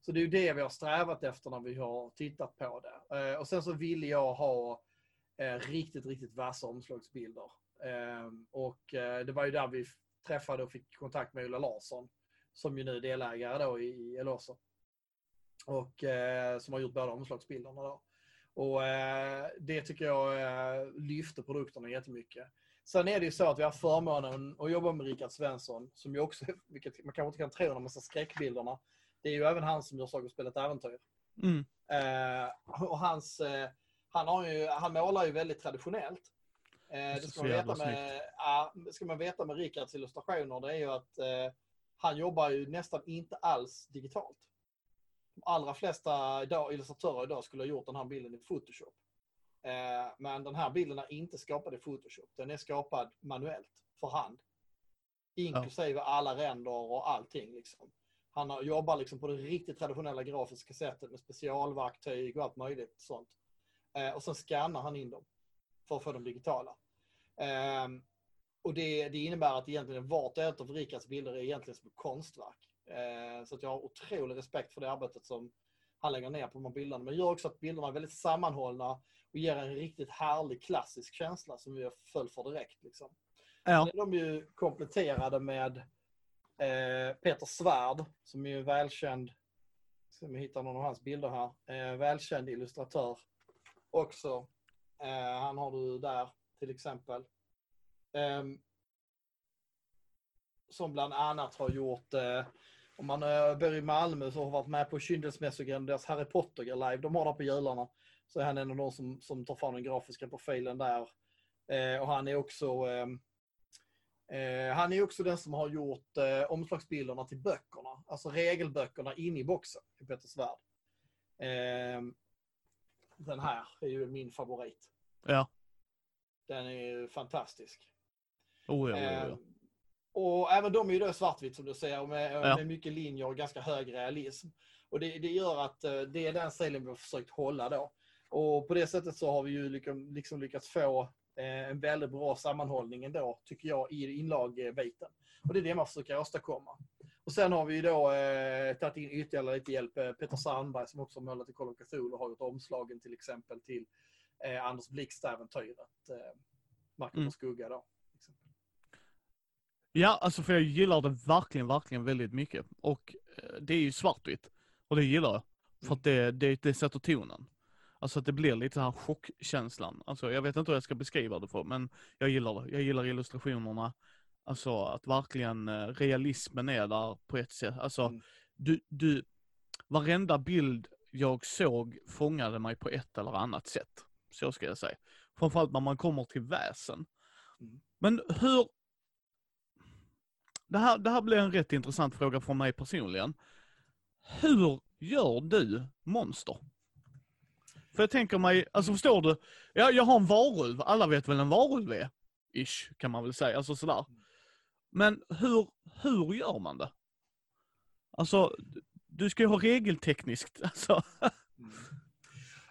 Så det är ju det vi har strävat efter när vi har tittat på det. Eh, och sen så ville jag ha eh, riktigt, riktigt vassa omslagsbilder. Eh, och eh, det var ju där vi träffade och fick kontakt med Ulla Larsson som ju nu är delägare då i, Eloso. Och eh, som har gjort båda omslagsbilderna då. Och eh, det tycker jag eh, lyfter produkterna jättemycket. Sen är det ju så att vi har förmånen att jobba med Rickard Svensson, som ju också, vilket man kanske inte kan tro när man ser skräckbilderna, det är ju även han som gör ett äventyr. Mm. Eh, och hans, han, har ju, han målar ju väldigt traditionellt. Det ska man, veta med, det ska man veta med Rickards illustrationer, det är ju att han jobbar ju nästan inte alls digitalt. Allra flesta idag, illustratörer idag skulle ha gjort den här bilden i Photoshop. Eh, men den här bilden är inte skapad i Photoshop. Den är skapad manuellt, för hand. Inklusive alla ränder och allting. Liksom. Han jobbar liksom på det riktigt traditionella grafiska sättet med specialverktyg och allt möjligt sånt. Eh, och sen scannar han in dem för att få dem digitala. Ehm, och det, det innebär att egentligen vart och ett av Rickards bilder är egentligen som ett konstverk. Eh, så att jag har otrolig respekt för det arbetet som han lägger ner på de här bilderna. Men gör också att bilderna är väldigt sammanhållna och ger en riktigt härlig klassisk känsla som vi föll för direkt. Liksom. Ja. Sen är de ju kompletterade med eh, Peter Svärd som är ju välkänd, ska vi hitta någon av hans bilder här, eh, välkänd illustratör också. Eh, han har du där till exempel. Ehm, som bland annat har gjort, om man eh, bor i Malmö så har varit med på Kyndelsmässogen, deras Harry Potter live, de har det på jularna. Så är han en av de som, som tar fram den grafiska profilen där. Eh, och han är också ehm, Eh, han är också den som har gjort eh, omslagsbilderna till böckerna. Alltså regelböckerna inne i boxen i Peter Svärd. Eh, den här är ju min favorit. Ja. Den är ju fantastisk. Oh, ja, ja, Eh, ja. Och även de är ju då svartvitt som du säger med, Ja. med mycket linjer och ganska hög realism. Och det, det gör att eh, det är den stilen vi har försökt hålla då. Och på det sättet så har vi ju liksom, liksom lyckats få eh, en väldigt bra sammanhållning ändå, tycker jag, i inlagbiten. Och det är det man försöker åstadkomma. Och sen har vi ju då eh, tagit in ytterligare lite hjälp. Eh, Peter Sandberg som också har målat i Call of Cthulhu har gjort omslagen till exempel till eh, Anders Blixt-äventyret. Eh, Marken Mm. på skugga då. Ja, alltså för jag gillar det verkligen, verkligen väldigt mycket. Och eh, det är ju svartvitt. Och det gillar jag. För att det, det, det sätter tonen. Alltså att det blir lite så här chockkänslan. Alltså jag vet inte hur jag ska beskriva det för, men jag gillar det. Jag gillar illustrationerna. Alltså att verkligen eh, realismen är där på ett sätt. Alltså Mm. du, du, varenda bild jag såg fångade mig på ett eller annat sätt. Så ska jag säga. Framförallt när man kommer till väsen. Mm. Men hur, det här, det här blir en rätt intressant fråga från mig personligen. Hur gör du monster? För jag tänker mig, alltså förstår du? Jag, jag har en varulv, alla vet väl en varulv är? Ish, kan man väl säga, alltså sådär. Men hur, hur gör man det? Alltså, du ska ju ha regeltekniskt, alltså. Mm.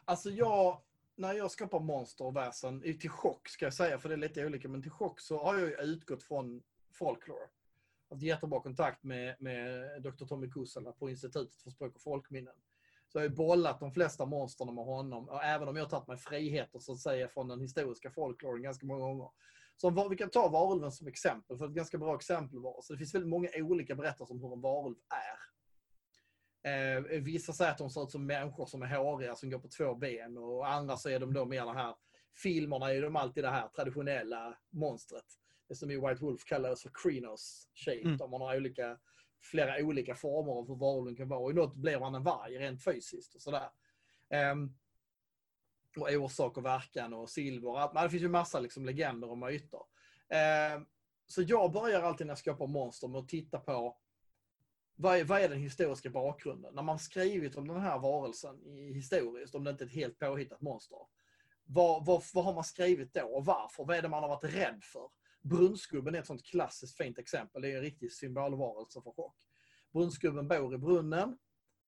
Alltså jag, när jag skapar monster och väsen, till chock ska jag säga, för det är lite olika, men till chock så har jag ju utgått från folklore. Haft jättebra kontakt med, med Dr. Tommy Kussela på Institutet för språk och folkminnen. Så jag har ju bollat de flesta monstren med honom, och även om jag har tagit mig friheter så att säga från den historiska folkloren ganska många gånger. Så var- vi kan ta varulven som exempel, för ett ganska bra exempel var. Så det finns väldigt många olika berättelser om hur en varulv är. Eh, vissa säger att de ser ut som människor som är håriga som går på två ben och andra så är de då mer det här, filmerna är de alltid det här traditionella monstret. Det som i White Wolf kallades för Krenos shape, Mm. där man har olika, flera olika former av hur varulven kan vara. Och i något blir man en varg rent fysiskt och sådär. Ehm, och orsak och verkan och silver. och allt. Men det finns ju massa liksom legender och myter. Ehm, så jag börjar alltid när jag skapar monster med att titta på vad är, vad är den historiska bakgrunden? När man skrivit om den här varelsen i historiskt, om det inte är ett helt påhittat monster. Vad, vad, vad har man skrivit då och varför? Vad är det man har varit rädd för? Brunnsgubben är ett sånt klassiskt fint exempel. Det är en riktig symbolvarelse för chock. Brunnsgubben bor i brunnen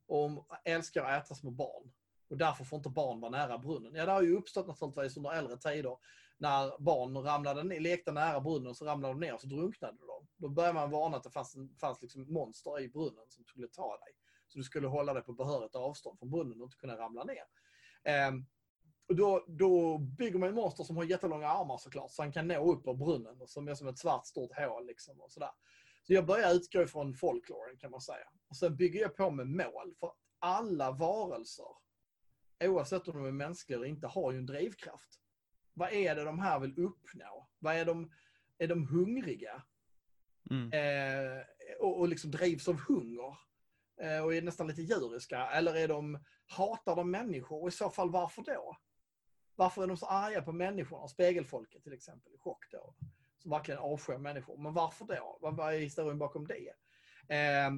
och älskar att äta små barn. Och därför får inte barn vara nära brunnen. Ja, det har ju uppstått naturligtvis under äldre tider när barn ramlade ner, lekte nära brunnen så ramlade de ner och så drunknade de. Då började man varna att det fanns, en- fanns liksom monster i brunnen som skulle ta dig. Så du skulle hålla dig på behörigt avstånd från brunnen och inte kunna ramla ner. Ehm, och då, då bygger man ett monster som har jättelånga armar såklart, så han kan nå upp på brunnen och som är som ett svart stort hål. Liksom och sådär. Så jag börjar utgå ifrån folkloren kan man säga. Och sen bygger jag på med mål. För alla varelser, oavsett om de är mänskliga eller inte, har ju en drivkraft. vad är det de här vill uppnå? Vad är de, är de hungriga? Mm. Eh, och, och liksom drivs av hunger? Eh, och är nästan lite djuriska? Eller är de, hatar de människor? Och i så fall varför då? Varför är de så arga på människorna? Spegelfolket till exempel, i chock då. Som verkligen avskyr människor. Men varför då? Vad, är historien bakom det? Eh,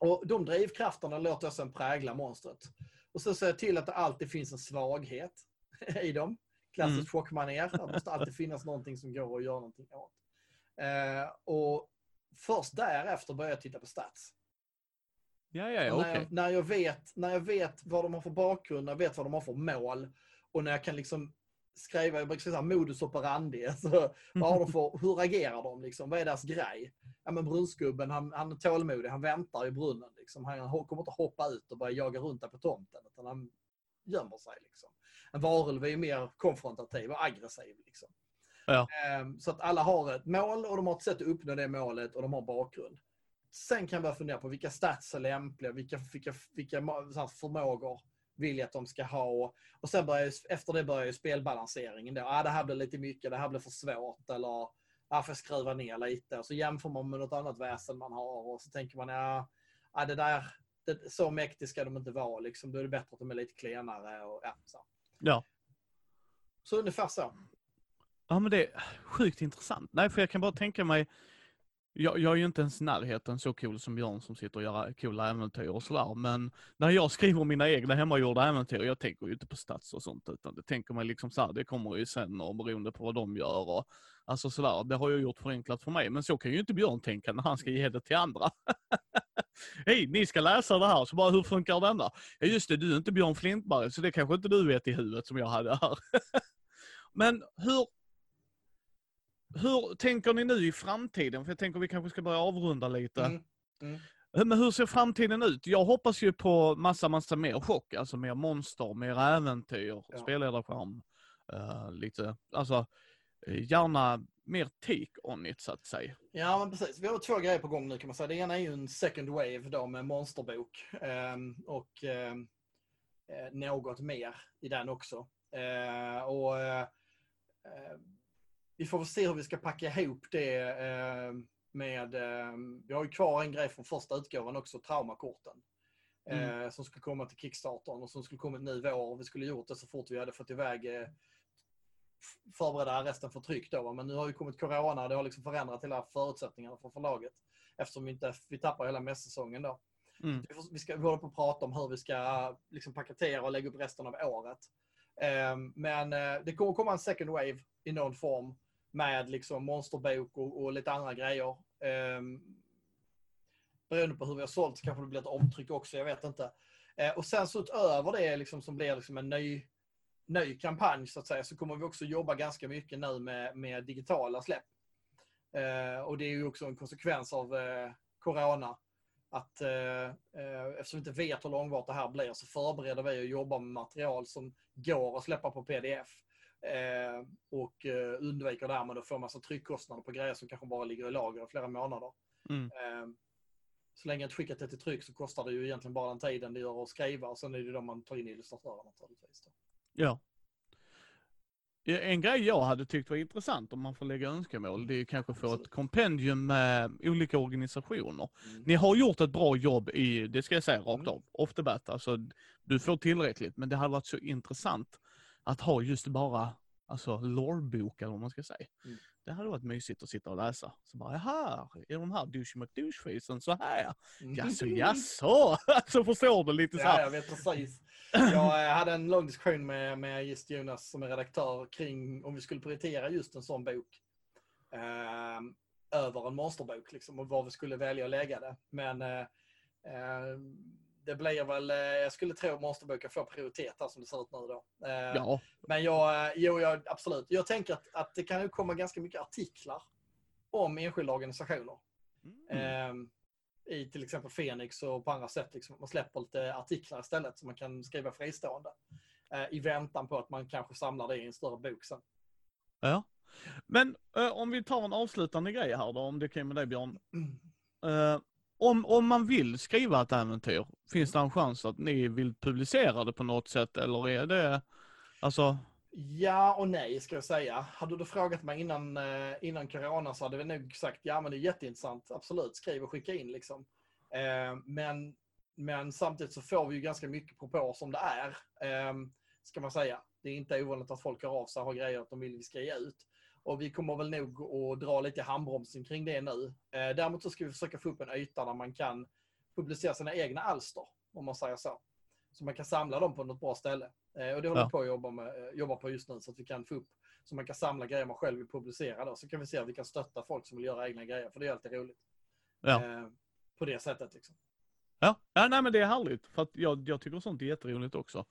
och de drivkrafterna låter jag sen prägla monstret. Och så ser jag till att det alltid finns en svaghet i dem. Klassiskt Mm. chockmanér. Det måste alltid finnas någonting som går att göra någonting åt. Eh, och först därefter börjar jag titta på stats. Ja, ja, ja, när, jag, när, jag vet, när jag vet vad de har för bakgrund, när jag vet vad de har för mål och när jag kan liksom skriva, jag brukar säga modus operandi. Alltså, vad har de för, hur agerar de? Liksom? Vad är deras grej? Ja, men brunnsgubben, han, han är tålmodig, han väntar i brunnen. Liksom. Han kommer inte hoppa ut och börja jaga runt där på tomten, utan han gömmer sig. Liksom. En varulv är mer konfrontativ och aggressiv. Liksom. Ja. Ehm, så att alla har ett mål och de har ett sätt att uppnå det målet och de har bakgrund. Sen kan jag börja fundera på vilka stats är lämpliga, vilka, vilka, vilka förmågor vill jag att de ska ha. Och sen börjar, ju- efter det börjar ju spelbalanseringen. Då. Ah, det här blir lite mycket, det här blir för svårt. Eller ah, får jag skruva ner lite. Och så jämför man med något annat väsen man har. Och så tänker man, ja, ah, det där, det, så mäktigt ska de inte vara. Liksom. Då är det bättre att de är lite klenare. Och, ja, så. Ja. så ungefär så. Ja men det är sjukt intressant. Nej för jag kan bara tänka mig, jag, jag är ju inte ens i närheten så cool som Björn som sitter och gör coola äventyr och sådär. Men när jag skriver mina egna hemmagjorda äventyr, jag tänker ju inte på stats och sånt utan det tänker man liksom så här, det kommer ju sen och beroende på vad de gör och alltså sådär. Det har jag gjort förenklat för mig. Men så kan ju inte Björn tänka när han ska ge det till andra. Hej, ni ska läsa det här, så bara hur funkar denna? Ja just det, du är inte Björn Flintberg så det kanske inte du vet i huvudet som jag hade här. Men hur, hur tänker ni nu i framtiden? För jag tänker vi kanske ska börja avrunda lite. Mm. Mm. Men hur ser framtiden ut? Jag hoppas ju på massa, massa mer chock. Alltså mer monster, mer äventyr, Ja. spelledarskärm. eh, lite, alltså eh, gärna mer take on it så att säga. Ja, men precis. Vi har två grejer på gång nu kan man säga. Det ena är ju en second wave då med monsterbok. ehm, och eh, något mer i den också. Eh, och eh, Vi får väl se hur vi ska packa ihop det eh, med... Eh, vi har ju kvar en grej från första utgåvan också, traumakorten. Eh, som skulle komma till Kickstartern och som skulle kommit nu i vår. Och vi skulle gjort det så fort vi hade fått iväg eh, f- förbereda resten för tryck då. Men nu har ju kommit corona, det har liksom förändrat hela förutsättningarna för förlaget. Eftersom vi inte vi tappar hela mässäsongen då. Mm. Vi, ska, vi håller på att prata om hur vi ska liksom, paketera och lägga upp resten av året. Men det kommer komma en second wave i någon form med liksom monsterbok och, och lite andra grejer. Um, beroende på hur vi har sålt så kanske det blir ett omtryck också, jag vet inte. Eh, och sen så utöver det liksom, som blir liksom en ny, ny kampanj så att säga så kommer vi också jobba ganska mycket nu med, med digitala släpp. Eh, och det är ju också en konsekvens av eh, Corona. Att eh, eh, eftersom vi inte vet hur långvarigt det här blir så förbereder vi och jobbar med material som går att släppa på pdf. Eh, och eh, undviker därmed att få massa tryckkostnader på grejer som kanske bara ligger i lager i flera månader. Mm. Eh, så länge ett skickat det till tryck så kostar det ju egentligen bara den tiden det gör att skriva och sen är det då man tar in illustratörer naturligtvis. Då. Ja. En grej jag hade tyckt var intressant om man får lägga önskemål, det är ju kanske få ett kompendium med olika organisationer. Mm. Ni har gjort ett bra jobb i, det ska jag säga rakt Mm. av, off the bat. Alltså, du får tillräckligt, men det hade varit så intressant att ha just bara alltså lårbok eller vad man ska säga. Mm. Det hade varit mysigt att sitta och läsa. Så bara, här är de här douche McDouche-facen så här. Jaså, jaså? Så förstår du lite så Ja, här. jag vet precis. Jag eh, hade en lång diskussion med, med just Jonas som är redaktör kring om vi skulle prioritera just en sån bok. Eh, över en monsterbok liksom, och var vi skulle välja att lägga det. Men eh, eh, det blir väl, eh, jag skulle tro att monsterboken får prioritet här som det ser ut nu då. Eh, Ja, Men jag, eh, jo, jag, absolut. Jag tänker att, att det kan ju komma ganska mycket artiklar om enskilda organisationer. mm. Ehm, I till exempel Fenix och på andra sätt. Liksom. Man släpper lite artiklar istället som man kan skriva fristående. Eh, I väntan på att man kanske samlar det i en större bok sen. ja. Men eh, om vi tar en avslutande grej här då, om det kan med dig Björn. Mm. Om, om man vill skriva ett äventyr, finns det en chans att ni vill publicera det på något sätt eller är det, alltså, Ja och nej ska jag säga. Hade du frågat mig innan, eh, innan corona så hade vi nog sagt ja men det är jätteintressant. Absolut, skriv och skicka in liksom. Eh, men, men samtidigt så får vi ju ganska mycket propåer som det är. Eh, ska man säga. Det är inte ovanligt att folk hör av sig och har grejer att de vill vi ska ge ut. Och vi kommer väl nog att dra lite handbromsen kring det nu. Däremot så ska vi försöka få upp en yta där man kan publicera sina egna alster, om man säger så. Så man kan samla dem på något bra ställe. Eh, och det håller vi på att jobba, med, eh, jobba på just nu så att vi kan få upp så man kan samla grejer man själv vill publicera. Då. Så kan vi se att vi kan stötta folk som vill göra egna grejer, för det är alltid roligt. Ja. Eh, på det sättet liksom. Ja, ja nej, men det är härligt. För jag, jag tycker sånt är jätteroligt också.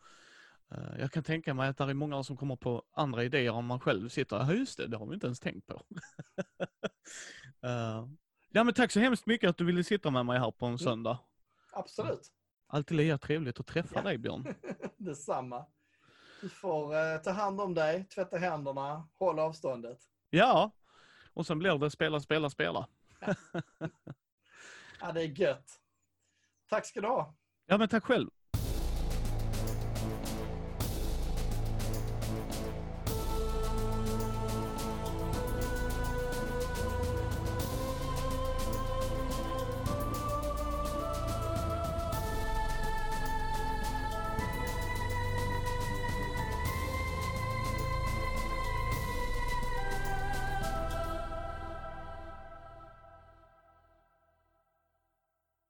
Uh, jag kan tänka mig att det är många som kommer på andra idéer om man själv sitter, ja just det, det har vi inte ens tänkt på. uh, ja men tack så hemskt mycket att du ville sitta med mig här på en mm. söndag. Absolut. Alltid lika trevligt att träffa ja. dig Björn. Detsamma. Du får eh, ta hand om dig, tvätta händerna, håll avståndet. Ja, och sen blir det spela, spela, spela. ja, det är gött. Tack ska du ha. Ja, men tack själv.